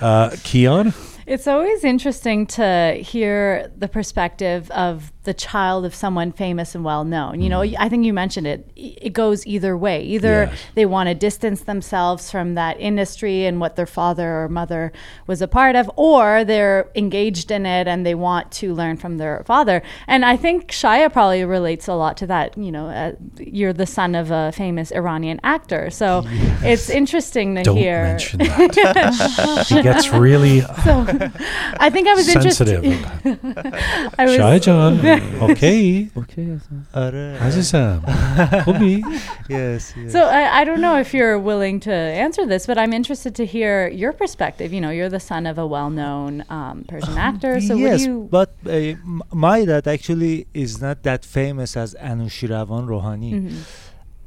Uh, Keon. It's always interesting to hear the perspective of the child of someone famous and well known. You know, I think you mentioned it. It goes either way. Either Yes. they want to distance themselves from that industry and what their father or mother was a part of, or they're engaged in it and they want to learn from their father. And I think Shaya probably relates a lot to that. You know, uh, you're the son of a famous Iranian actor, so it's interesting to Don't hear. mention that. she gets really So I think I was sensitive. interested. I was, Shai John. okay. Okay. Aziz Sam. Yes. yes. So I, I don't know if you're willing to answer this, but I'm interested to hear your perspective. You know, you're the son of a well-known um, Persian um, actor, so yes, but uh, my dad actually is not that famous as Anushirvan Rohani. Mm-hmm.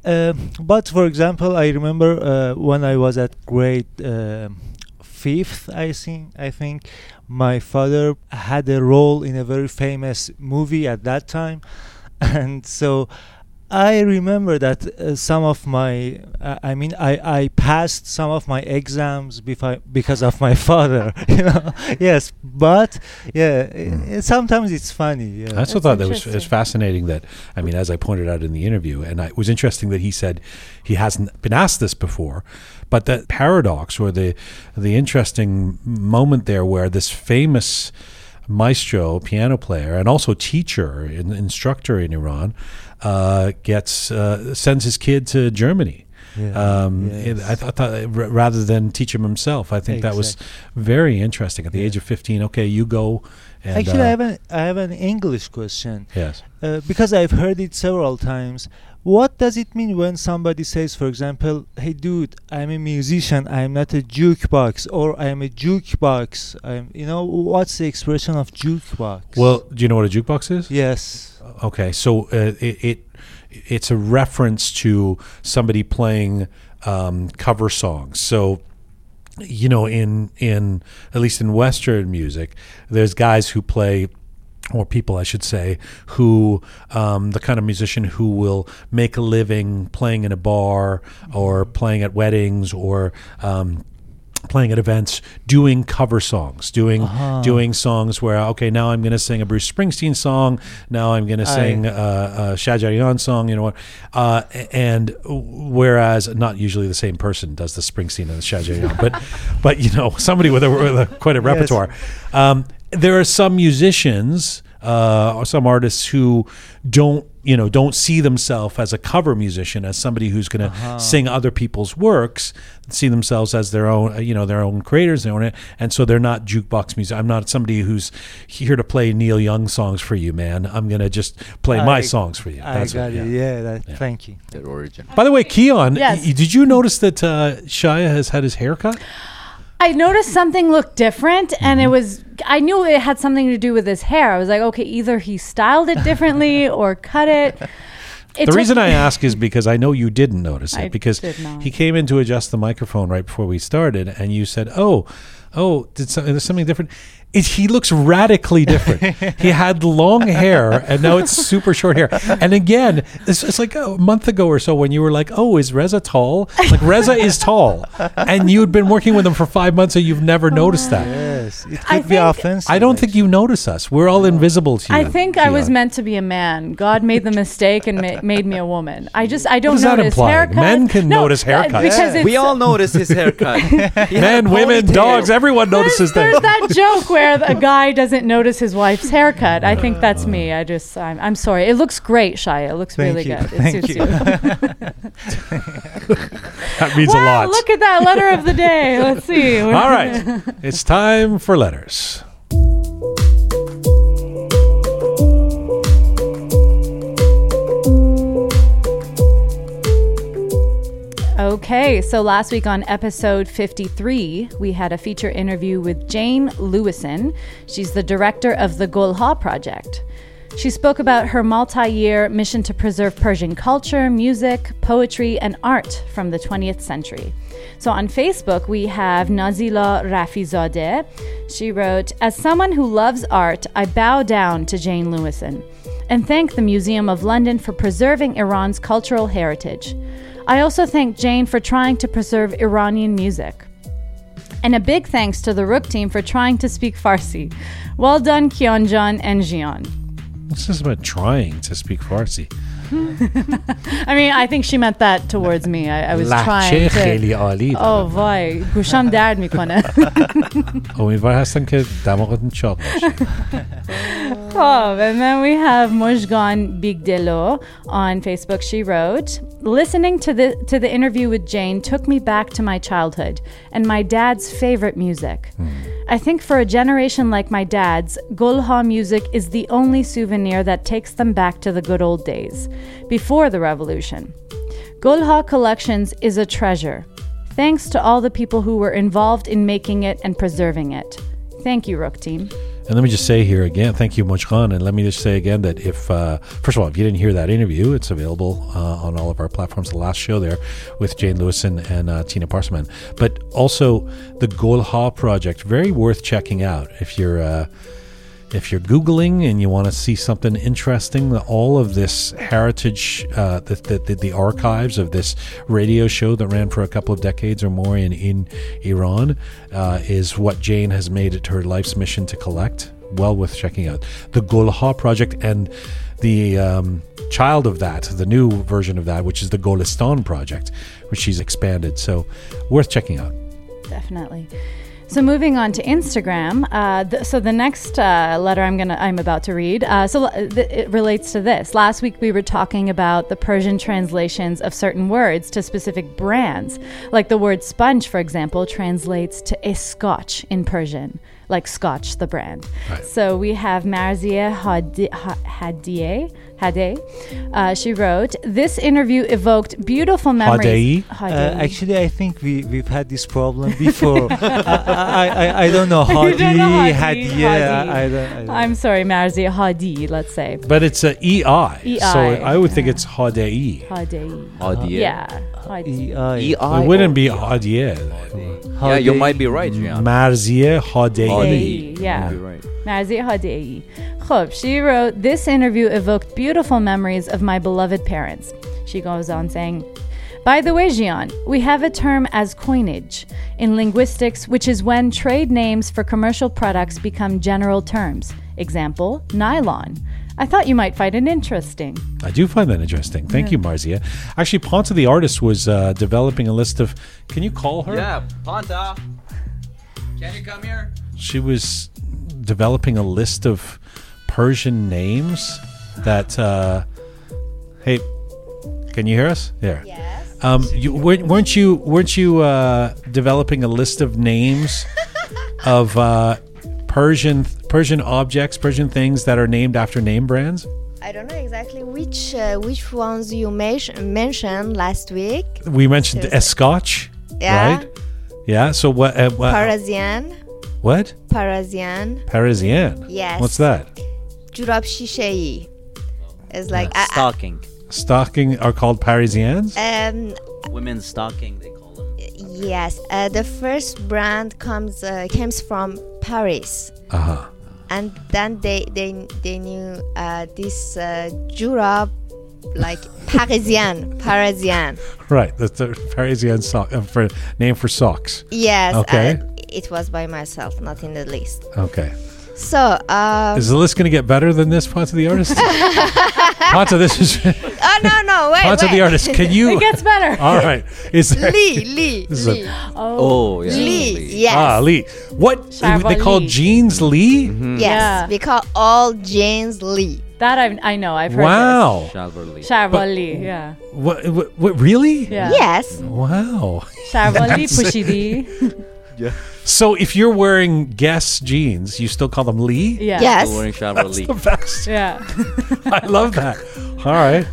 Uh, but for example, I remember uh, when I was at grade uh, fifth, I think, I think. My father had a role in a very famous movie at that time, and so I remember that uh, some of my, uh, I mean, I, I passed some of my exams befi- because of my father, you know. yes, but yeah, i- i- sometimes it's funny. Yeah. I also That's thought that was, it was fascinating that, I mean, as I pointed out in the interview, and I, it was interesting that he said he hasn't been asked this before, but that paradox or the, the interesting moment there where this famous maestro, piano player, and also teacher and instructor in Iran uh, gets uh, sends his kid to Germany. Yeah, Um, yes. it- I, th- I thought uh, rather than teach him himself, I think that was very interesting. At the Yeah. age of fifteen, okay, you go. And, Actually, uh, I have an I have an English question yes. uh, because I've heard it several times. What does it mean when somebody says, for example, "Hey, dude, I'm a musician. I'm not a jukebox," or "I'm a jukebox"? I'm, you know, what's the expression of jukebox? Well, do you know what a jukebox is? yes. Okay, so uh, it, it it's a reference to somebody playing um, cover songs. So you know, in in at least in Western music, there's guys who play. Or people, I should say, who um, the kind of musician who will make a living playing in a bar or playing at weddings or um, playing at events, doing cover songs, doing Uh-huh. doing songs where okay, now I'm going to sing a Bruce Springsteen song, now I'm going to I- sing uh, a Shajarian song, you know what? Uh, and whereas not usually the same person does the Springsteen and the Shajarian, but but you know somebody with a, with a quite a Yes. repertoire. Um, there are some musicians uh, or some artists who don't you know don't see themselves as a cover musician as somebody who's going to Uh-huh. sing other people's works see themselves as their own uh, you know their own creators their own and so they're not jukebox music i'm not somebody who's here to play neil young songs for you man i'm going to just play my songs for you I That's got what- it. Yeah. That, Yeah. Thank you. their origin. by the way keon Yes. did you notice that uh, shia has had his hair cut I noticed something looked different, and Mm-hmm. it was. I knew it had something to do with his hair. I was like, okay, either he styled it differently or cut it. It the reason I ask is because I know you didn't notice it I because he came in to adjust the microphone right before we started, and you said, "Oh, oh, did? There's something different." It, he looks radically different. he had long hair, and now it's super short hair. And again, it's, it's like a month ago or so when you were like, "Oh, is Reza tall?" Like Reza is tall, and you had been working with him for five months, and you've never noticed that. Yes. It Oh. I could be think- offensive. I don't think you notice us. We're all invisible to you. I think I was meant to be a man. God made the mistake and ma- made me a woman. I just I don't does that notice imply? haircuts. Men can notice uh, haircuts. because it's, We all notice his haircut. He had a Men, women, dogs, everyone There's, notices there's things. that joke where a guy doesn't notice his wife's haircut. I think that's me. I just I'm, I'm sorry. It looks great, Shia. It looks Thank really you. good. It Thank suits you. That means a lot. look at that letter of the day. Let's see. All right, it's time for letters. Okay, so last week on episode 53, we had a feature interview with Jane Lewisohn. She's the director of the Golha Project. She spoke about her multi year mission to preserve Persian culture, music, poetry, and art from the 20th century. So on Facebook, we have Nazila Rafizadeh. She wrote, As someone who loves art, I bow down to Jane Lewisohn and thank the Museum of London for preserving Iran's cultural heritage. I also thank Jane for trying to preserve Iranian music. And a big thanks to the Roqe team for trying to speak Farsi. Well done, Kyonjan and Jian. What's this about trying to speak Farsi? I mean, I think she meant that towards me. I, I was trying to... Oh, boy, گوشم درد میکنه امیدوار هستم که دماغتون چاق باشه خب and then we have Mojgan Bigdelo on Facebook. She wrote, "Listening to the to the interview with Jane took me back to my childhood and my dad's favorite music. Hmm. I think for a generation like my dad's, Golha music is the only souvenir that takes them back to the good old days, before the revolution. Golha Collections is a treasure. Thanks to all the people who were involved in making it and preserving it. Thank you, Roqe Team." And let me just say here again, thank you, Mujgan. And let me just say again that if, uh, first of all, if you didn't hear that interview, it's available uh, on all of our platforms. The last show there with Jane Lewisohn and uh, Tina Parsamand. But also the Golha project, very worth checking out if you're. If you're googling and you want to see something interesting, all of this heritage, uh, the, the, the, the archives of this radio show that ran for a couple of decades or more in in Iran, uh, is what Jane has made it her life's mission to collect. Well worth checking out the Golha project and the um, child of that, the new version of that, which is the Golistan project, which she's expanded. So worth checking out. Definitely. So moving on to Instagram. Uh, th- so the next uh, letter I'm gonna I'm about to read. Uh, so th- it relates to this. Last week we were talking about the Persian translations of certain words to specific brands. Like the word sponge, for example, translates to a scotch in Persian, like Scotch, the brand. Right. So we have Marzia Hadi- Ha- Hadie. Hade. Uh, she wrote, "This interview evoked beautiful memories." Hadei? Uh, actually, I think we we've had this problem before. I, I, I I don't know You Hadi, don't know Hadi, Hadi, Hadi. I, I don't. I don't I'm sorry, Marzia Hadi, let's say. But it's a EI, EI, so I would think yeah. it's Hadei. Hadi. Hadi. Yeah. Hadi. EI. EI It wouldn't be EI? Yeah, you might be right, Jian. Marzieh Hadei. Hadi. Yeah. might be Hadi. Khub, she wrote, This interview evoked beautiful memories of my beloved parents. She goes on saying, by the way, Jian, we have a term as coinage in linguistics, which is when trade names for commercial products become general terms. Example, nylon. I thought you might find it interesting. I do find that interesting. Thank you, Marzia. Actually, Ponta the artist was uh, developing a list of. Can you call her? Yeah, Panta. Can you come here? She was developing a list of Persian names that. Uh, hey, can you hear us? There. Yes. Um, you, weren't weren't you weren't you uh, developing a list of names of uh, Persian Persian objects, Persian things that are named after name brands? I don't know exactly which uh, which ones you men- mentioned last week. We mentioned Seriously. Escotch, Yeah. right? Yeah. So what? Uh, what? Parisian. what? Parisian. Parisienne. Yes. What's that? Jurab shishei. It's like I- I- Stocking. Stocking are called Parisiennes. um Women's stocking, they call them. yes. Uh, the first brand comes uh, comes from Paris. Uh huh. and then they they they knew uh, this uh, Jurab like Parisian Parisian Right. That's the Parisian sock uh, for name for socks. yes Okay. uh, it was by myself not in the list Okay. So uh, Is the list going to get better than this, Ponta the artist? Ponta, this is oh no no wait Ponta wait the artist. Can you? It gets better. All right. Is there? Lee Lee This is a- Lee Oh, yeah. Lee yes Ah, Lee. What they call Chevrolet. jeans Lee? Mm-hmm. yes Yeah. we call all jeans Lee That I, I know. I've heard Wow. Chalverly. this. Yeah. What, what, what? Really? Yeah. yes Wow. Chevrolet Pushidi. So if you're wearing Guess jeans, you still call them Lee? Yeah. yes Still wearing Chalverly. The best. Yeah. I love that. All right.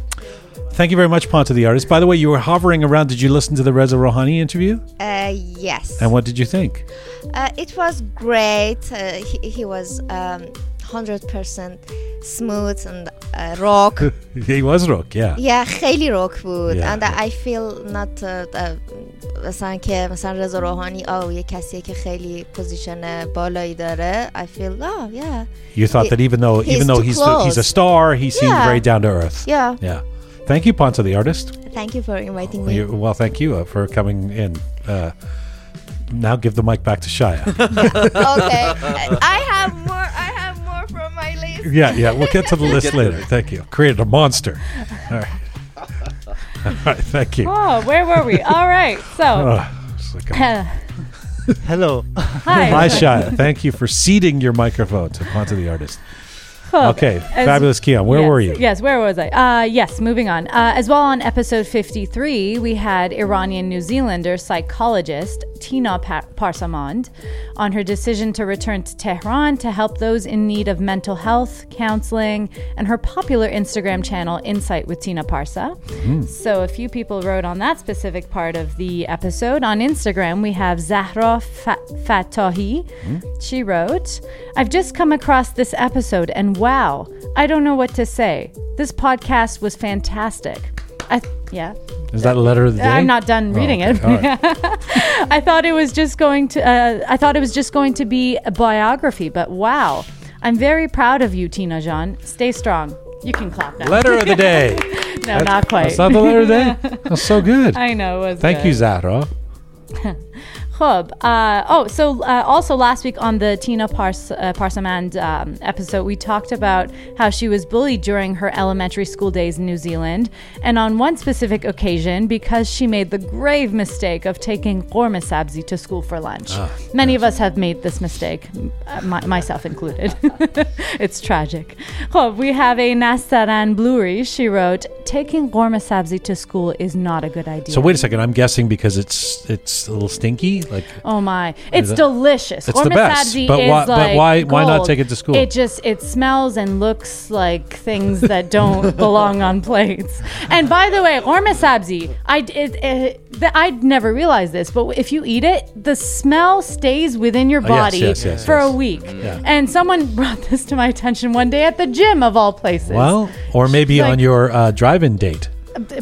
Thank you very much, Ponta the artist. By the way, you were hovering around. Did you listen to the Reza Rohani interview? uh, yes And what did you think? Uh, it was great. Uh, he, he was um, 100% smooth and uh, rock. he was rock, yeah. yeah, خیلی rock بود. Yeah. And I feel not uh, uh, مثلا که مثلا رضا روحانی آه یه کسیه که خیلی پوزیشن بالایی داره I feel oh yeah You thought that even though He's even though too he's the, he's a close. star, he seemed Yeah. very down to earth. yeah Yeah. Thank you, Ponta the artist. thank you for inviting Well, me you- well, thank you uh, for coming in. Uh, now give the mic back to Shia. okay I have more I have Yeah, yeah. We'll get to the list later. Thank you. Created a monster. All right. All right. Thank you. Oh, where were we? All right. So, Oh, it's like a- Hello. hi. Hi, Shia. Thank you for seating your microphone to onto the artist. Okay, As- fabulous Keon. Where yes, were you? Yes, where was I? Uh, yes, moving on. Uh, as well, on episode 53, we had Iranian New Zealander psychologist Tina pa- Parsamand on her decision to return to Tehran to help those in need of mental health, counseling, and her popular Instagram channel, Insight with Tina Parsa. So, a few people wrote on that specific part of the episode. On Instagram, we have Zahra Fa- Fatahi. She wrote, I've just come across this episode and wow, I don't know what to say. This podcast was fantastic. I yeah. Is that a letter of the day? I'm not done Oh, reading okay. it. Right. I thought it was just going to. Uh, I thought it was just going to be a biography, but wow! I'm very proud of you, Tina Jean. Stay strong. You can clap now. letter of the day. no, not quite. That's not the letter of the day. That's so good. I know. It was Thank good. you, Zahra. Khub. Uh, oh, so uh, also last week on the Tina Pars- uh, Parsamand um, episode, we talked about how she was bullied during her elementary school days in New Zealand. And on one specific occasion, because she made the grave mistake of taking korma sabzi to school for lunch. Many of us have made this mistake, uh, my- myself included. it's tragic. Khub, we have a Nastaran Bluery. She wrote, Taking korma sabzi to school is not a good idea. So wait a second. I'm guessing because it's it's a little stinky. Like Oh my! It's it- delicious. It's the best, but is why- but like why- why not take it to school? It just it smells and looks like things that don't belong on plates. And by the way, korma sabzi, I it, it, th- I'd never realized this, but if you eat it, the smell stays within your yes, body yes, yes, for yes. a week. Yeah. And someone brought this to my attention one day at the gym of all places. well, or maybe Like- on your uh, drive-in date.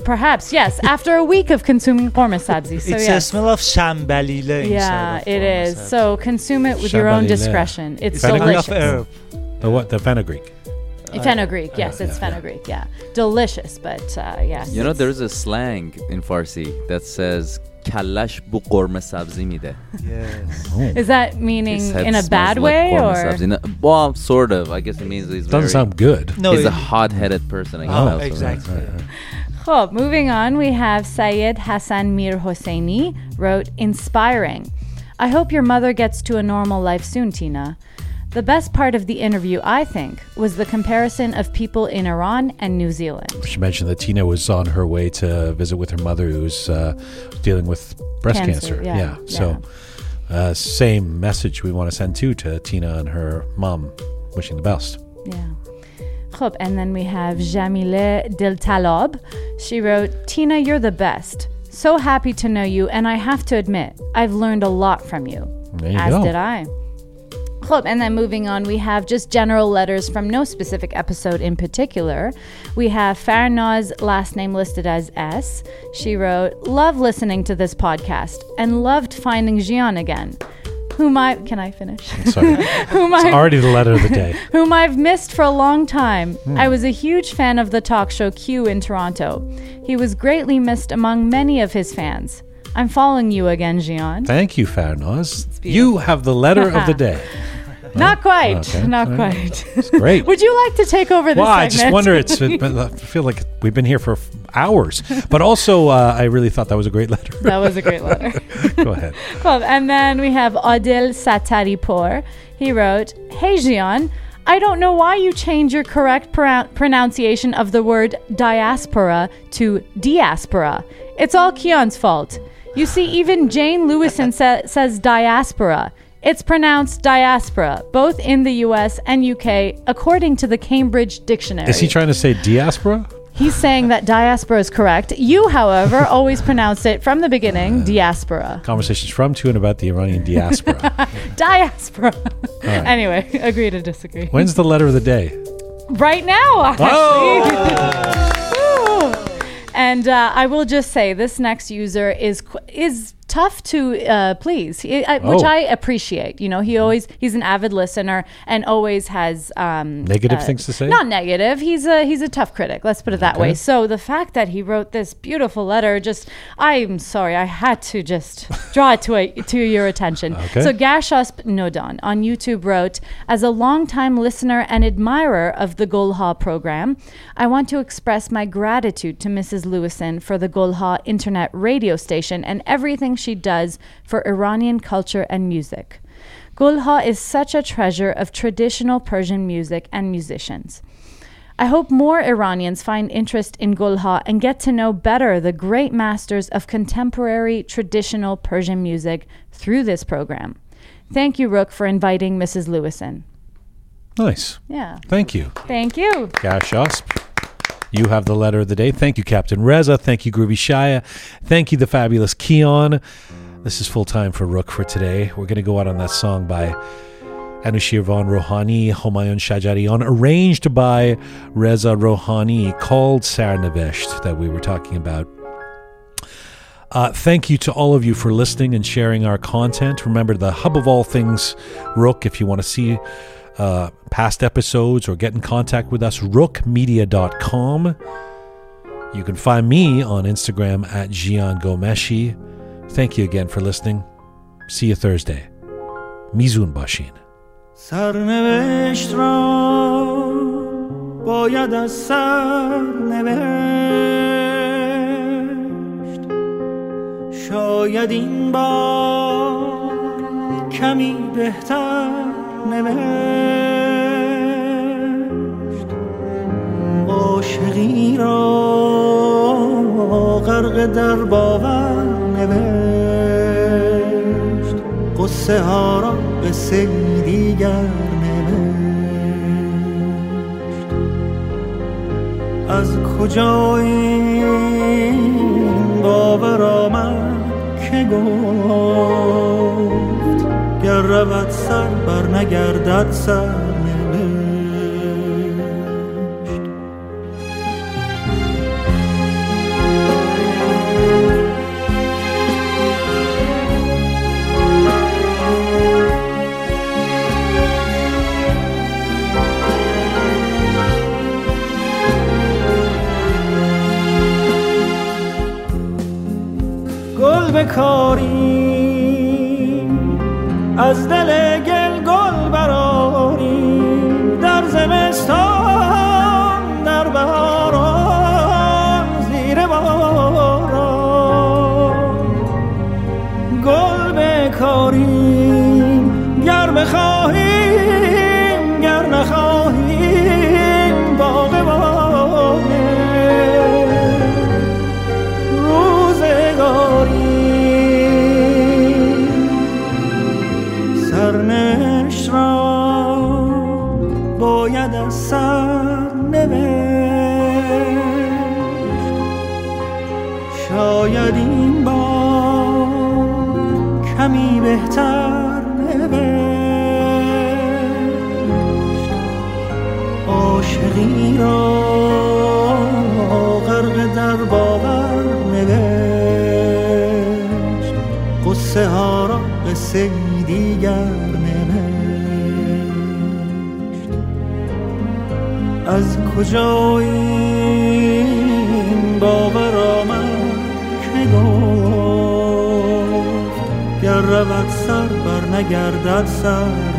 Perhaps yes. After a week of consuming korma sabzi, so it's yes. a smell of shambalile yeah, inside of it sabzi. So consume it with your own discretion. It's Fennel- kind of delicious. herb. The what? The fenugreek. Fenugreek, yes, it's fenugreek, yeah. Delicious, but uh, yes. You know, there's a slang in Farsi that says "kalash bu qorme sabzi mide." Yes. Is that meaning in a bad way qorme or? sabzi. Well, sort of. I guess it means he's Doesn't very, sound good. No, he's a hot-headed person. I guess Oh, also, right? Khub, moving on, we have Syed Hassan Mir Hosseini wrote, Inspiring. I hope your mother gets to a normal life soon, Tina. The best part of the interview, I think, was the comparison of people in Iran and New Zealand. She mentioned that Tina was on her way to visit with her mother, who's uh, dealing with breast Cancer, cancer. yeah, So, uh, same message we want to send too to Tina and her mom, wishing the best. Yeah. And then we have Jamile Del Talab. She wrote, Tina, you're the best. So happy to know you, and I have to admit, I've learned a lot from you. You As go. did I. And then moving on, we have just general letters from no specific episode in particular. We have Farnaz, last name listed as S. She wrote, Love listening to this podcast and loved finding Jian again. Whom I can I finish? Sorry. whom it's I already the letter of the day. whom I've missed for a long time. Hmm. I was a huge fan of the talk show Q in Toronto. He was greatly missed among many of his fans. I'm following you again, Jian. Thank you, Farnaz. You have the letter of the day. Not quite. Okay. Not quite. It's great. Would you like to take over this well, I just wonder. It's. It, I feel like we've been here for hours, but also uh, I really thought that was a great letter. that was a great letter. Go ahead. Cool. And then we have Adil Sataripour. He wrote, Hey Jian, I don't know why you change your correct pro- pronunciation of the word diaspora to diaspora. It's all Kion's fault. You see, even Jane Lewisohn sa- says diaspora. It's pronounced diaspora, both in the US and UK, according to the Cambridge Dictionary. Is he trying to say diaspora? He's saying that diaspora is correct. You, however, always pronounce it from the beginning diaspora. Conversations from to and about the Iranian diaspora. Diaspora. anyway, agree to disagree. When's the letter of the day? Right now, actually. Woo. and uh, I will just say this next user is is tough to uh, please, he, I, which Oh. I appreciate. You know, he always he's an avid listener and always has um, Negative things to say? Not negative. He's a he's a tough critic. Let's put it that way. So the fact that he wrote this beautiful letter, just I'm sorry, I had to just draw it to a, to your attention. Okay. So Gashasp Nodon on YouTube wrote, as a longtime listener and admirer of the Golha program, I want to express my gratitude to Mrs. Lewisohn for the Golha internet radio station and everything she does for Iranian culture and music. Golha is such a treasure of traditional Persian music and musicians. I hope more Iranians find interest in Golha and get to know better the great masters of contemporary traditional Persian music through this program. Thank you, Roqe, for inviting Mrs. Lewisohn. Nice. Yeah. Thank you. Thank you. Gash Osp. You have the letter of the day. Thank you, Captain Reza. Thank you, Groovy Shaya. Thank you, the fabulous Keon. This is full time for Roqe for today. We're going to go out on that song by Anushirvan Rohani, Homayun Shajarian, arranged by Reza Rohani, called Sarnavesht, that we were talking about. Uh, thank you to all of you for listening and sharing our content. Remember, the hub of all things, Roqe, if you want to see uh, past episodes or get in contact with us, roqemedia.com. You can find me on Instagram at Jian Ghomeshi. Thank you again for listening. See you Thursday. Mizun Bashin. باید از سر نوشت شاید این بار کمی بهتر نوشت. عاشقی را غرق در باور نوشت. قصه ها را قصه دیگر نوشت. از کجا این باور آمد که گفت؟ رود سر بر نگردد سر بکاری از دل قصه ها را قصه دیگر نوشت. از کجا این باور آمد که گفت گر رود سر بر نگردد سر.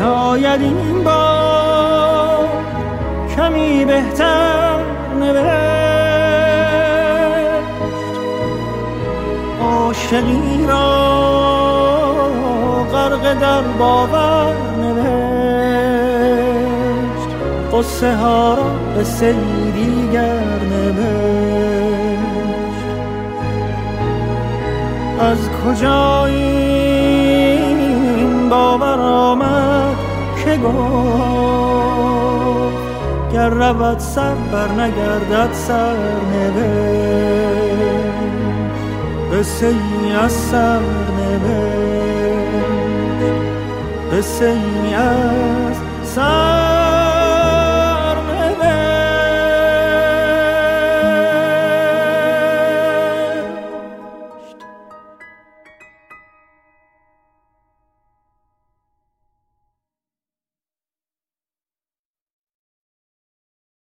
شاید این بار کمی بهتر نوشت. عاشقی را غرق در باور نوشت. قصه ها را به دیگر نوشت. از کجا که گفت گر رود سر بر نگردد سر نوشت. قصه از سر نوشت. قصه از سر